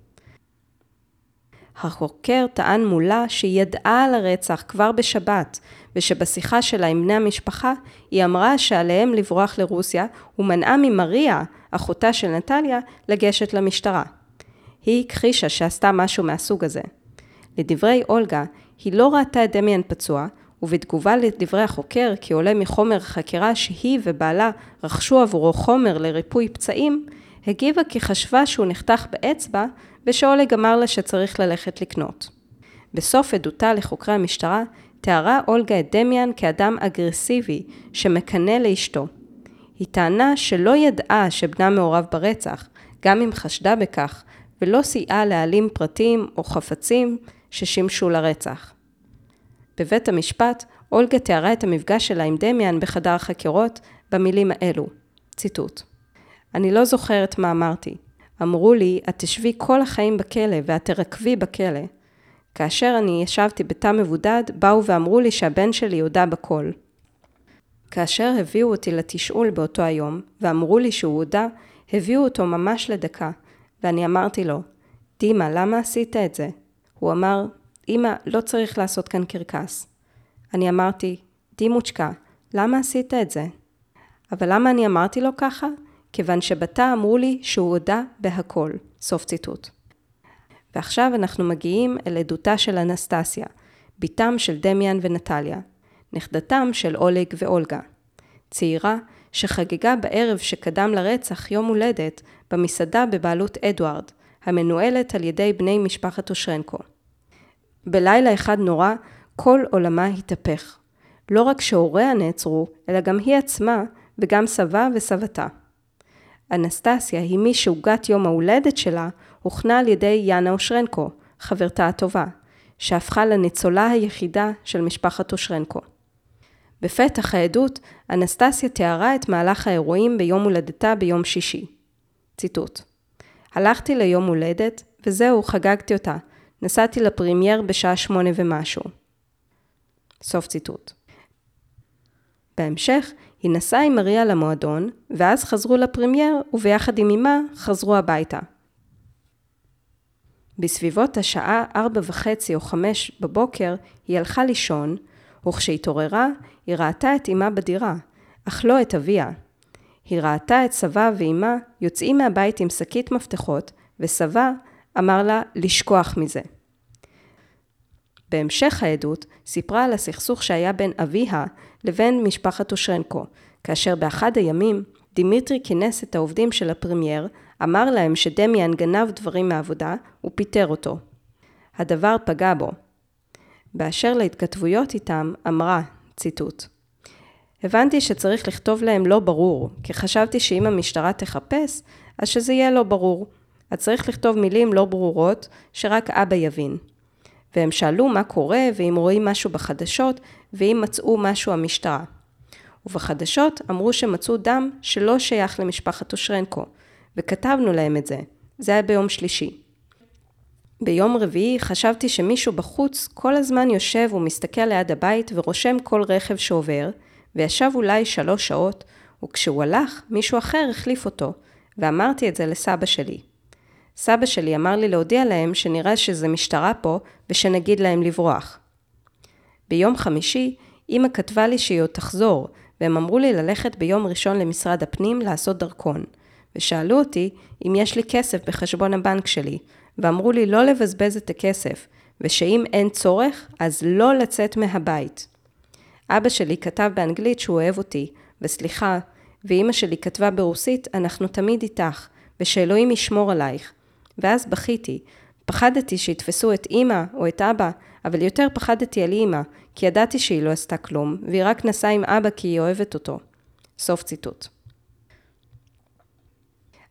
החוקר טען מולה שהיא ידעה על הרצח כבר בשבת, ושבשיחה שלה עם בני המשפחה, היא אמרה שעליהם לברוח לרוסיה, ומנעה ממריה, אחותה של נטליה, לגשת למשטרה. היא הכחישה שעשתה משהו מהסוג הזה. לדברי אולגה, היא לא ראתה את דמיאן פצוע, ובתגובה לדברי החוקר, כי עולה מחומר חקירה שהיא ובעלה רכשו עבורו חומר לריפוי פצעים, הגיבה כי חשבה שהוא נחתך באצבע, ושאולג אמר לה שצריך ללכת לקנות. בסוף עדותה לחוקרי המשטרה, תיארה אולגה את דמיאן כאדם אגרסיבי שמקנא לאשתו. היא טענה שלא ידעה שבנה מעורב ברצח, גם אם חשדה בכך, ולא סייעה להעלים פרטים או חפצים ששימשו לרצח. בבית המשפט, אולגה תיארה את המפגש שלה עם דמיאן בחדר החקירות במילים האלו, ציטוט: אני לא זוכרת מה אמרתי. אמרו לי, את תשבי כל החיים בכלא ואת תרקבי בכלא. כאשר אני ישבתי בתא מבודד, באו ואמרו לי שהבן שלי הודה בכל. כאשר הביאו אותי לתשאול באותו היום, ואמרו לי שהוא הודה, הביאו אותו ממש לדקה, ואני אמרתי לו, דימה, למה עשית את זה? הוא אמר, אמא, לא צריך לעשות כאן קרקס. אני אמרתי, דימוצ'קה, למה עשית את זה? אבל למה אני אמרתי לו ככה? כיוון שבתא אמרו לי שהוא הודה בהכל. סוף ציטוט. ועכשיו אנחנו מגיעים אל עדותה של אנסטסיה, בתם של דמיאן ונטליה, נכדתם של אולג ואולגה. צעירה שחגגה בערב שקדם לרצח יום הולדת במסעדה בבעלות אדוארד, המנוהלת על ידי בני משפחת אושרנקו. בלילה אחד נורא, כל עולמה התהפך. לא רק שהוריה נעצרו, אלא גם היא עצמה, וגם סבה וסבתה. אנסטסיה היא מי שעוגת יום ההולדת שלה הוכנה על ידי יאנה אושרנקו, חברתה הטובה, שהפכה לניצולה היחידה של משפחת אושרנקו. בפתח העדות, אנסטסיה תיארה את מהלך האירועים ביום הולדתה ביום שישי. ציטוט: הלכתי ליום הולדת, וזהו, חגגתי אותה. נסעתי לפרימייר בשעה שמונה ומשהו. סוף ציטוט. בהמשך, היא נסעה עם מריה למועדון, ואז חזרו לפרימייר, וביחד עם אמה חזרו הביתה. בסביבות השעה ארבע וחצי או חמש בבוקר, היא הלכה לישון, וכשהתעוררה, היא ראתה את אמה בדירה, אך לא את אביה. היא ראתה את סבה ואימה יוצאים מהבית עם שקית מפתחות, וסבה אמר לה לשכוח מזה. בהמשך העדות סיפרה על הסכסוך שהיה בין אביה לבין משפחת אושרנקו, כאשר באחד הימים דימיטרי כינס את העובדים של הפרמייר, אמר להם שדמיאן גנב דברים מהעבודה ופיטר אותו. הדבר פגע בו. באשר להתכתבויות איתם, אמרה, ציטוט: הבנתי שצריך לכתוב להם לא ברור, כי חשבתי שאם המשטרה תחפש, אז שזה יהיה לא ברור. אז צריך לכתוב מילים לא ברורות, שרק אבא יבין. והם שאלו מה קורה, ואם רואים משהו בחדשות, ואם מצאו משהו המשטרה. ובחדשות אמרו שמצאו דם שלא שייך למשפחת אושרנקו, וכתבנו להם את זה. זה היה ביום שלישי. ביום רביעי חשבתי שמישהו בחוץ כל הזמן יושב ומסתכל ליד הבית ורושם כל רכב שעובר, וישב אולי שלוש שעות, וכשהוא הלך, מישהו אחר החליף אותו, ואמרתי את זה לסבא שלי. סבא שלי אמר לי להודיע להם שנראה שזה משטרה פה, ושנגיד להם לברוח. ביום חמישי, אמא כתבה לי שהיא עוד תחזור, והם אמרו לי ללכת ביום ראשון למשרד הפנים לעשות דרכון, ושאלו אותי אם יש לי כסף בחשבון הבנק שלי, ואמרו לי לא לבזבז את הכסף, ושאם אין צורך, אז לא לצאת מהבית. אבא שלי כתב באנגלית שהוא אוהב אותי, וסליחה, ואימא שלי כתבה ברוסית, אנחנו תמיד איתך, ושאלוהים ישמור עלייך. ואז בכיתי. פחדתי שיתפסו את אימא או את אבא, אבל יותר פחדתי על אימא, כי ידעתי שהיא לא עשתה כלום, והיא רק נסעה עם אבא כי היא אוהבת אותו. סוף ציטוט.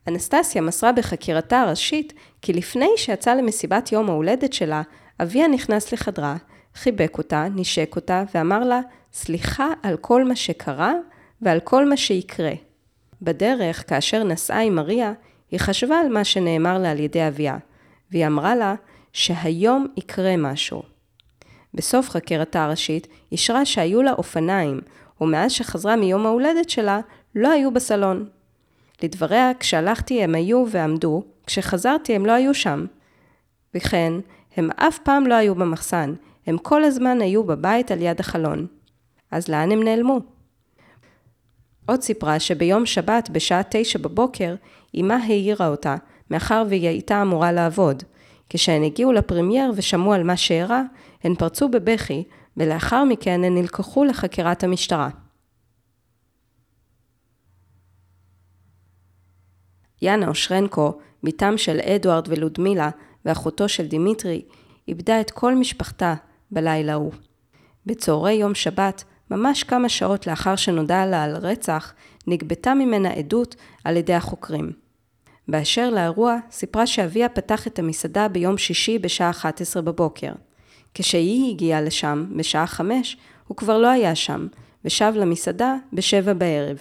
אנסטסיה מסרה בחקירתה הראשית כי לפני שיצאה למסיבת יום ההולדת שלה, אביה נכנס לחדרה, חיבק אותה, נשק אותה ואמר לה, סליחה על כל מה שקרה ועל כל מה שיקרה. בדרך, כאשר נסעה עם מריה, היא חשבה על מה שנאמר לה על ידי אביה, והיא אמרה לה שהיום יקרה משהו. בסוף חקירתה הראשית, אישרה שהיו לה אופניים, ומאז שחזרה מיום ההולדת שלה, לא היו בסלון. לדבריה, כשהלכתי הם היו ועמדו, כשחזרתי הם לא היו שם. וכן, הם אף פעם לא היו במחסן, הם כל הזמן היו בבית על יד החלון. אז לאן הם נעלמו? עוד סיפרה שביום שבת בשעה תשע בבוקר, אמה העירה אותה, מאחר והיא הייתה אמורה לעבוד. כשהן הגיעו לפרמייר ושמעו על מה שאירע, הן פרצו בבכי, ולאחר מכן הן נלקחו לחקירת המשטרה. יאנה אושרנקו, בתם של אדוארד ולודמילה ואחותו של דימיטרי, איבדה את כל משפחתה בלילה ההוא. בצהרי יום שבת, ממש כמה שעות לאחר שנודע לה על רצח, נגבתה ממנה עדות על ידי החוקרים. באשר לאירוע, סיפרה שאביה פתח את המסעדה ביום שישי בשעה 11 בבוקר. כשהיא הגיעה לשם, בשעה 5, הוא כבר לא היה שם, ושב למסעדה בשבע בערב.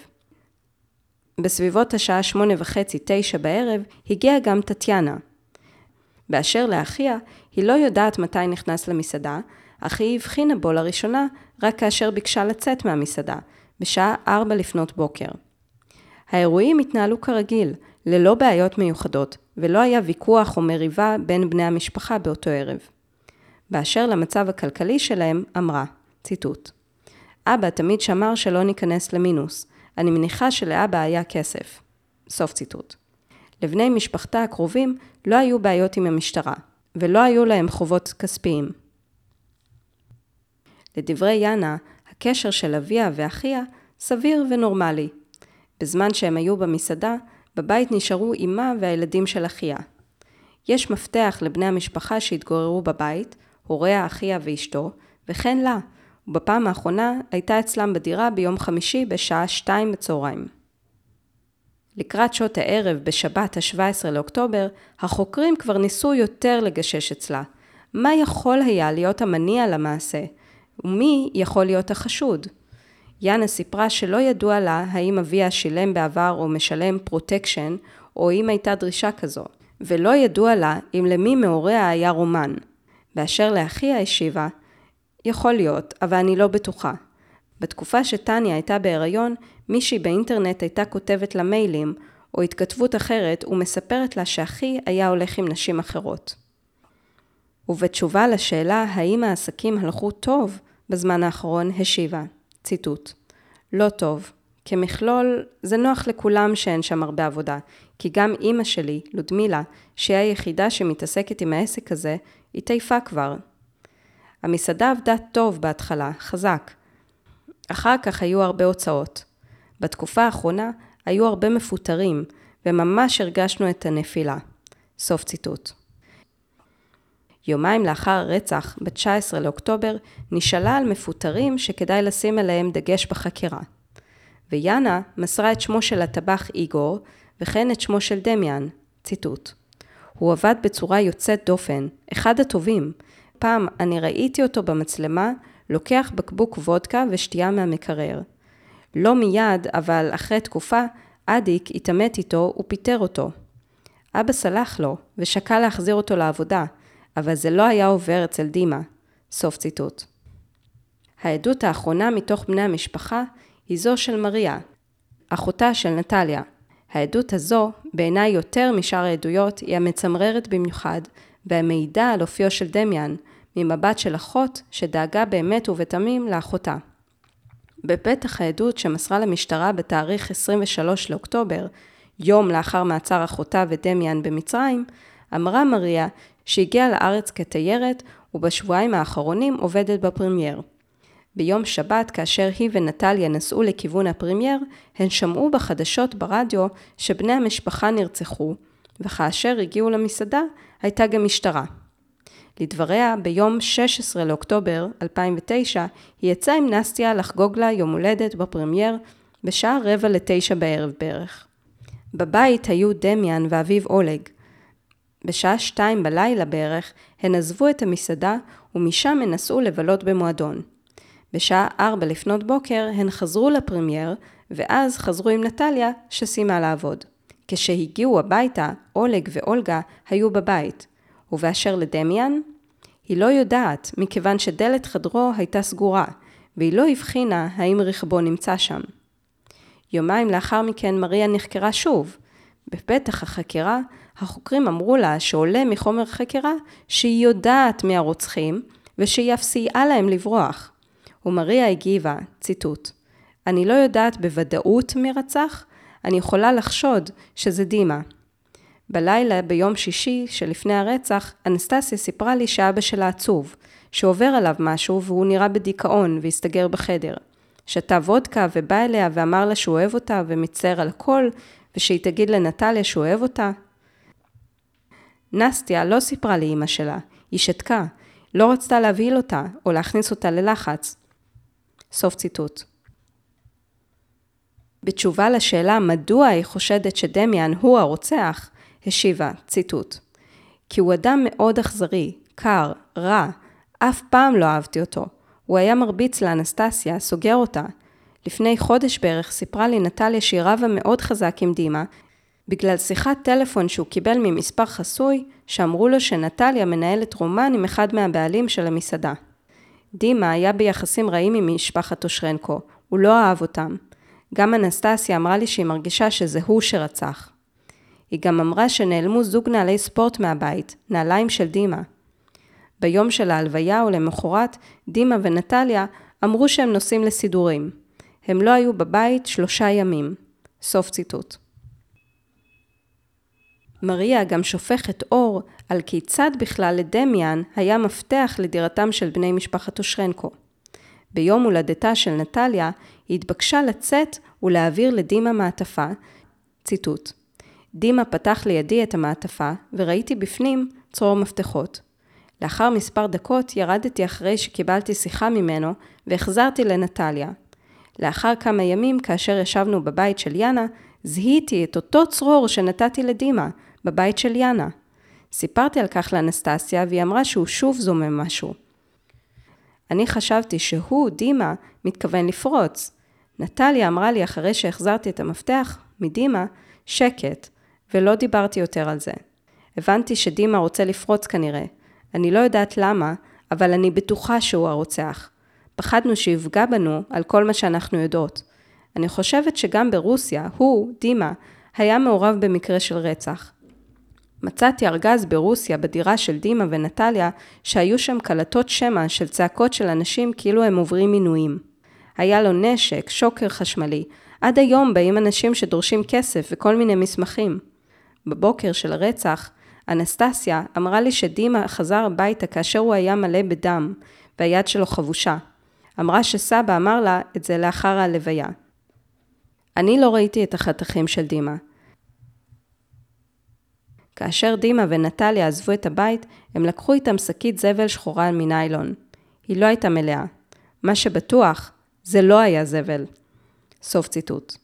בסביבות השעה שמונה וחצי, תשע בערב, הגיעה גם טטיאנה. באשר לאחיה, היא לא יודעת מתי נכנס למסעדה, אך היא הבחינה בו לראשונה רק כאשר ביקשה לצאת מהמסעדה, בשעה ארבע לפנות בוקר. האירועים התנהלו כרגיל, ללא בעיות מיוחדות, ולא היה ויכוח או מריבה בין בני המשפחה באותו ערב. באשר למצב הכלכלי שלהם, אמרה, ציטוט: אבא תמיד שמר שלא ניכנס למינוס. אני מניחה שלאבא היה כסף. סוף ציטוט. לבני משפחתה הקרובים לא היו בעיות עם המשטרה, ולא היו להם חובות כספיים. לדברי יאנה, הקשר של אביה ואחיה סביר ונורמלי. בזמן שהם היו במסעדה, בבית נשארו אמה והילדים של אחיה. יש מפתח לבני המשפחה שהתגוררו בבית, הוריה, אחיה ואשתו, וכן לה, ובפעם האחרונה הייתה אצלם בדירה ביום חמישי בשעה שתיים בצהריים. לקראת שעות הערב בשבת ה-17 לאוקטובר, החוקרים כבר ניסו יותר לגשש אצלה. מה יכול היה להיות המניע למעשה? ומי יכול להיות החשוד? יאנה סיפרה שלא ידוע לה האם אביה שילם בעבר או משלם פרוטקשן, או אם הייתה דרישה כזו, ולא ידוע לה אם למי מהוריה היה רומן. באשר לאחיה השיבה, יכול להיות, אבל אני לא בטוחה. בתקופה שטניה הייתה בהיריון, מישהי באינטרנט הייתה כותבת לה מיילים, או התכתבות אחרת, ומספרת לה שאחי היה הולך עם נשים אחרות. ובתשובה לשאלה האם העסקים הלכו טוב בזמן האחרון, השיבה, ציטוט: לא טוב. כמכלול, זה נוח לכולם שאין שם הרבה עבודה, כי גם אימא שלי, לודמילה, שהיא היחידה שמתעסקת עם העסק הזה, התעייפה כבר. המסעדה עבדה טוב בהתחלה, חזק. אחר כך היו הרבה הוצאות. בתקופה האחרונה היו הרבה מפוטרים, וממש הרגשנו את הנפילה. סוף ציטוט. יומיים לאחר הרצח, ב-19 לאוקטובר, נשאלה על מפוטרים שכדאי לשים עליהם דגש בחקירה. ויאנה מסרה את שמו של הטבח איגור, וכן את שמו של דמיאן, ציטוט. הוא עבד בצורה יוצאת דופן, אחד הטובים. פעם אני ראיתי אותו במצלמה, לוקח בקבוק וודקה ושתייה מהמקרר. לא מיד, אבל אחרי תקופה, אדיק התעמת איתו ופיטר אותו. אבא סלח לו, ושקל להחזיר אותו לעבודה, אבל זה לא היה עובר אצל דימה. סוף ציטוט. העדות האחרונה מתוך בני המשפחה היא זו של מריה, אחותה של נטליה. העדות הזו, בעיניי יותר משאר העדויות, היא המצמררת במיוחד, והמעידה על אופיו של דמיאן, ממבט של אחות שדאגה באמת ובתמים לאחותה. בפתח העדות שמסרה למשטרה בתאריך 23 לאוקטובר, יום לאחר מעצר אחותה ודמיאן במצרים, אמרה מריה שהגיעה לארץ כתיירת ובשבועיים האחרונים עובדת בפרמייר. ביום שבת, כאשר היא ונטליה נסעו לכיוון הפרמייר, הן שמעו בחדשות ברדיו שבני המשפחה נרצחו, וכאשר הגיעו למסעדה, הייתה גם משטרה. לדבריה, ביום 16 לאוקטובר 2009, היא יצאה עם נסטיה לחגוג לה יום הולדת בפרמייר בשעה רבע לתשע בערב בערך. בבית היו דמיאן ואביו אולג. בשעה שתיים בלילה בערך, הן עזבו את המסעדה ומשם הן נסעו לבלות במועדון. בשעה ארבע לפנות בוקר הן חזרו לפרמייר, ואז חזרו עם נטליה שסיימה לעבוד. כשהגיעו הביתה, אולג ואולגה היו בבית. ובאשר לדמיאן, היא לא יודעת, מכיוון שדלת חדרו הייתה סגורה, והיא לא הבחינה האם רכבו נמצא שם. יומיים לאחר מכן מריה נחקרה שוב. בפתח החקירה, החוקרים אמרו לה שעולה מחומר חקירה שהיא יודעת מי הרוצחים, ושהיא אף סייעה להם לברוח. ומריה הגיבה, ציטוט: אני לא יודעת בוודאות מי רצח, אני יכולה לחשוד שזה דימה. בלילה ביום שישי שלפני הרצח, אנסטסיה סיפרה לי שאבא שלה עצוב, שעובר עליו משהו והוא נראה בדיכאון והסתגר בחדר. שתה וודקה ובא אליה ואמר לה שהוא אוהב אותה ומצטער על הכל, ושהיא תגיד לנטליה שהוא אוהב אותה. נסטיה לא סיפרה לאימא שלה, היא שתקה, לא רצתה להבהיל אותה או להכניס אותה ללחץ. סוף ציטוט. בתשובה לשאלה מדוע היא חושדת שדמיאן הוא הרוצח, השיבה, ציטוט: כי הוא אדם מאוד אכזרי, קר, רע, אף פעם לא אהבתי אותו. הוא היה מרביץ לאנסטסיה, סוגר אותה. לפני חודש בערך סיפרה לי נטליה שהיא רבה מאוד חזק עם דימה, בגלל שיחת טלפון שהוא קיבל ממספר חסוי, שאמרו לו שנטליה מנהלת רומן עם אחד מהבעלים של המסעדה. דימה היה ביחסים רעים עם משפחת אושרנקו, הוא לא אהב אותם. גם אנסטסיה אמרה לי שהיא מרגישה שזה הוא שרצח. היא גם אמרה שנעלמו זוג נעלי ספורט מהבית, נעליים של דימה. ביום של ההלוויה ולמחרת, דימה ונטליה אמרו שהם נוסעים לסידורים. הם לא היו בבית שלושה ימים. סוף ציטוט. מריה גם שופכת אור על כיצד בכלל לדמיאן היה מפתח לדירתם של בני משפחת אושרנקו. ביום הולדתה של נטליה, היא התבקשה לצאת ולהעביר לדימה מעטפה, ציטוט: דימה פתח לידי את המעטפה, וראיתי בפנים צרור מפתחות. לאחר מספר דקות ירדתי אחרי שקיבלתי שיחה ממנו, והחזרתי לנטליה. לאחר כמה ימים, כאשר ישבנו בבית של יאנה, זיהיתי את אותו צרור שנתתי לדימה, בבית של יאנה. סיפרתי על כך לאנסטסיה, והיא אמרה שהוא שוב זומם משהו. אני חשבתי שהוא, דימה, מתכוון לפרוץ. נטליה אמרה לי אחרי שהחזרתי את המפתח מדימה, שקט, ולא דיברתי יותר על זה. הבנתי שדימה רוצה לפרוץ כנראה. אני לא יודעת למה, אבל אני בטוחה שהוא הרוצח. פחדנו שיפגע בנו על כל מה שאנחנו יודעות. אני חושבת שגם ברוסיה, הוא, דימה, היה מעורב במקרה של רצח. מצאתי ארגז ברוסיה בדירה של דימה ונטליה, שהיו שם קלטות שמע של צעקות של אנשים כאילו הם עוברים מינויים. היה לו נשק, שוקר חשמלי. עד היום באים אנשים שדורשים כסף וכל מיני מסמכים. בבוקר של הרצח, אנסטסיה אמרה לי שדימה חזר הביתה כאשר הוא היה מלא בדם, והיד שלו חבושה. אמרה שסבא אמר לה את זה לאחר הלוויה. אני לא ראיתי את החתכים של דימה. כאשר דימה ונטליה עזבו את הבית, הם לקחו איתם שקית זבל שחורה מניילון. היא לא הייתה מלאה. מה שבטוח, זה לא היה זבל. סוף ציטוט.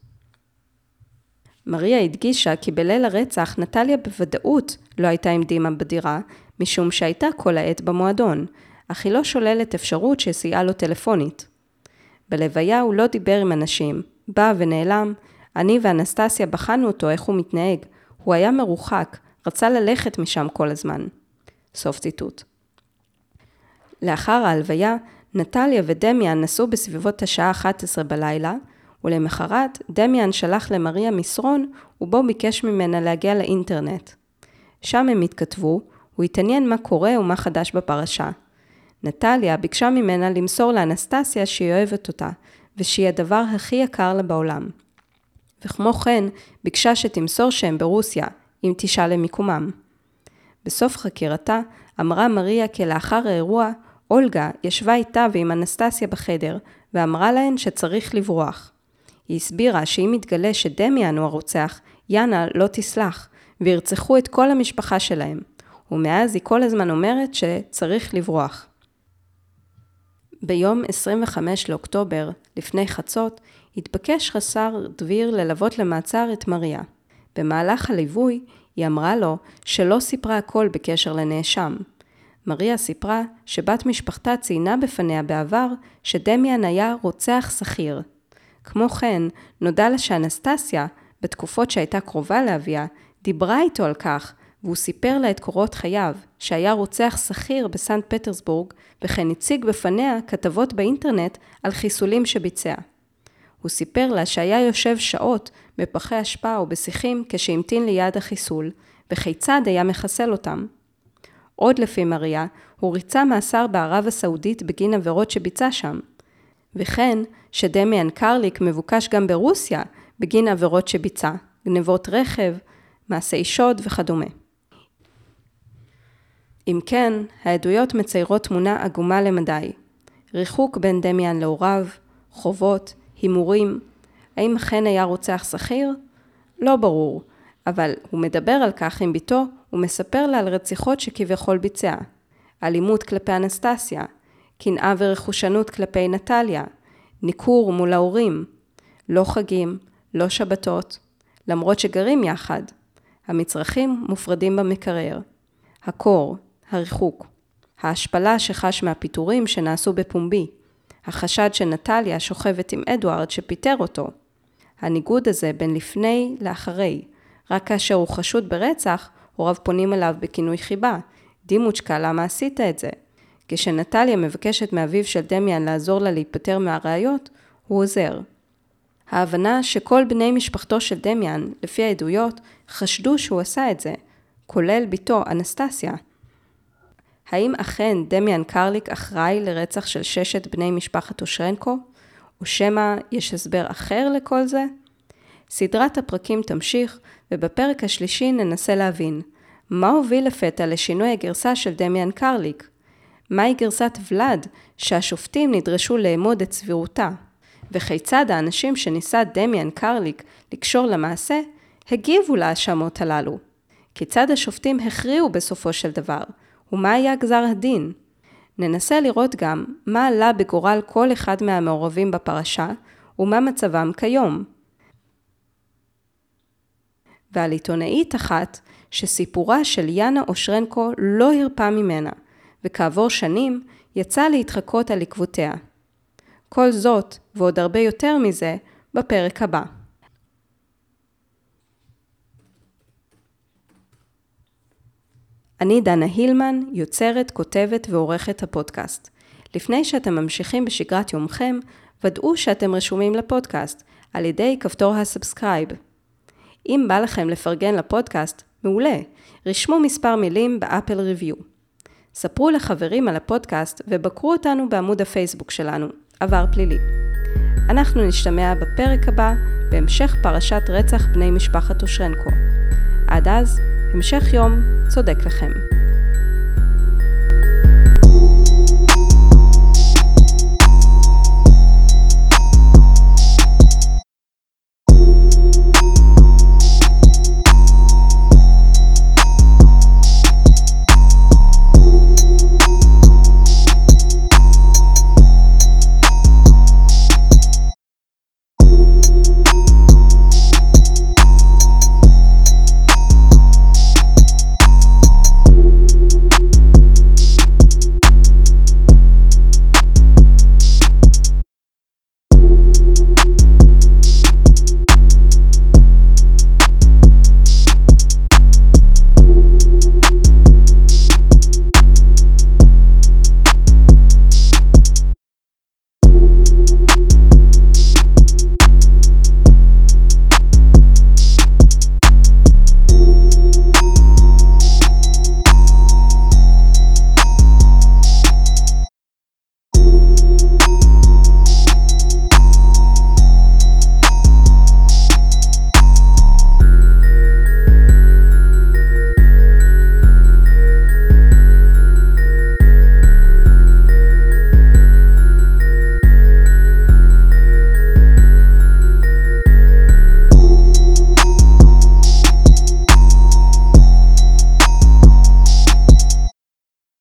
מריה הדגישה כי בליל הרצח נטליה בוודאות לא הייתה עם דימה בדירה, משום שהייתה כל העת במועדון, אך היא לא שוללת אפשרות שסייעה לו טלפונית. בלוויה הוא לא דיבר עם אנשים, בא ונעלם, אני ואנסטסיה בחנו אותו איך הוא מתנהג, הוא היה מרוחק, רצה ללכת משם כל הזמן. סוף ציטוט. לאחר ההלוויה, נטליה ודמיאן נסעו בסביבות השעה 11 בלילה, ולמחרת דמיאן שלח למריה מסרון ובו ביקש ממנה להגיע לאינטרנט. שם הם התכתבו, הוא התעניין מה קורה ומה חדש בפרשה. נטליה ביקשה ממנה למסור לאנסטסיה שהיא אוהבת אותה, ושהיא הדבר הכי יקר לה בעולם. וכמו כן, ביקשה שתמסור שהם ברוסיה, אם תשאל למיקומם. בסוף חקירתה, אמרה מריה כי לאחר האירוע, אולגה ישבה איתה ועם אנסטסיה בחדר, ואמרה להן שצריך לברוח. היא הסבירה שאם יתגלה שדמיאן הוא הרוצח, יאנה לא תסלח, וירצחו את כל המשפחה שלהם. ומאז היא כל הזמן אומרת שצריך לברוח. ביום 25 לאוקטובר, לפני חצות, התבקש חסר דביר ללוות למעצר את מריה. במהלך הליווי, היא אמרה לו שלא סיפרה הכל בקשר לנאשם. מריה סיפרה שבת משפחתה ציינה בפניה בעבר שדמיאן היה רוצח שכיר. כמו כן, נודע לה שאנסטסיה, בתקופות שהייתה קרובה לאביה, דיברה איתו על כך, והוא סיפר לה את קורות חייו, שהיה רוצח שכיר בסנט פטרסבורג, וכן הציג בפניה כתבות באינטרנט על חיסולים שביצע. הוא סיפר לה שהיה יושב שעות בפחי אשפה או בשיחים כשהמתין ליד החיסול, וכיצד היה מחסל אותם. עוד לפי מריה, הוא ריצה מאסר בערב הסעודית בגין עבירות שביצע שם. וכן, שדמיאן קרליק מבוקש גם ברוסיה בגין עבירות שביצע, גנבות רכב, מעשי שוד וכדומה. אם כן, העדויות מציירות תמונה עגומה למדי. ריחוק בין דמיאן להוריו, חובות, הימורים. האם אכן היה רוצח שכיר? לא ברור, אבל הוא מדבר על כך עם בתו ומספר לה על רציחות שכביכול ביצע. אלימות כלפי אנסטסיה, קנאה ורכושנות כלפי נטליה, ניכור מול ההורים, לא חגים, לא שבתות, למרות שגרים יחד. המצרכים מופרדים במקרר. הקור, הריחוק. ההשפלה שחש מהפיטורים שנעשו בפומבי. החשד שנטליה שוכבת עם אדוארד שפיטר אותו. הניגוד הזה בין לפני לאחרי. רק כאשר הוא חשוד ברצח, הוריו פונים אליו בכינוי חיבה. דימוצ'קה, למה עשית את זה? כשנטליה מבקשת מאביו של דמיאן לעזור לה להיפטר מהראיות, הוא עוזר. ההבנה שכל בני משפחתו של דמיאן, לפי העדויות, חשדו שהוא עשה את זה, כולל בתו אנסטסיה. האם אכן דמיאן קרליק אחראי לרצח של ששת בני משפחת אושרנקו? או שמא יש הסבר אחר לכל זה? סדרת הפרקים תמשיך, ובפרק השלישי ננסה להבין מה הוביל לפתע לשינוי הגרסה של דמיאן קרליק? מהי גרסת ולאד שהשופטים נדרשו לאמוד את סבירותה? וכיצד האנשים שניסה דמיאן קרליק לקשור למעשה, הגיבו להאשמות הללו? כיצד השופטים הכריעו בסופו של דבר? ומה היה גזר הדין? ננסה לראות גם מה עלה בגורל כל אחד מהמעורבים בפרשה ומה מצבם כיום. ועל עיתונאית אחת שסיפורה של יאנה אושרנקו לא הרפה ממנה, וכעבור שנים יצא להתחקות על עקבותיה. כל זאת, ועוד הרבה יותר מזה, בפרק הבא. אני דנה הילמן, יוצרת, כותבת ועורכת הפודקאסט. לפני שאתם ממשיכים בשגרת יומכם, ודאו שאתם רשומים לפודקאסט על ידי כפתור ה subscribe. אם בא לכם לפרגן לפודקאסט, מעולה, רשמו מספר מילים באפל ריוויו. ספרו לחברים על הפודקאסט ובקרו אותנו בעמוד הפייסבוק שלנו, עבר פלילי. אנחנו נשתמע בפרק הבא בהמשך פרשת רצח בני משפחת אושרנקו. עד אז, המשך יום צודק לכם.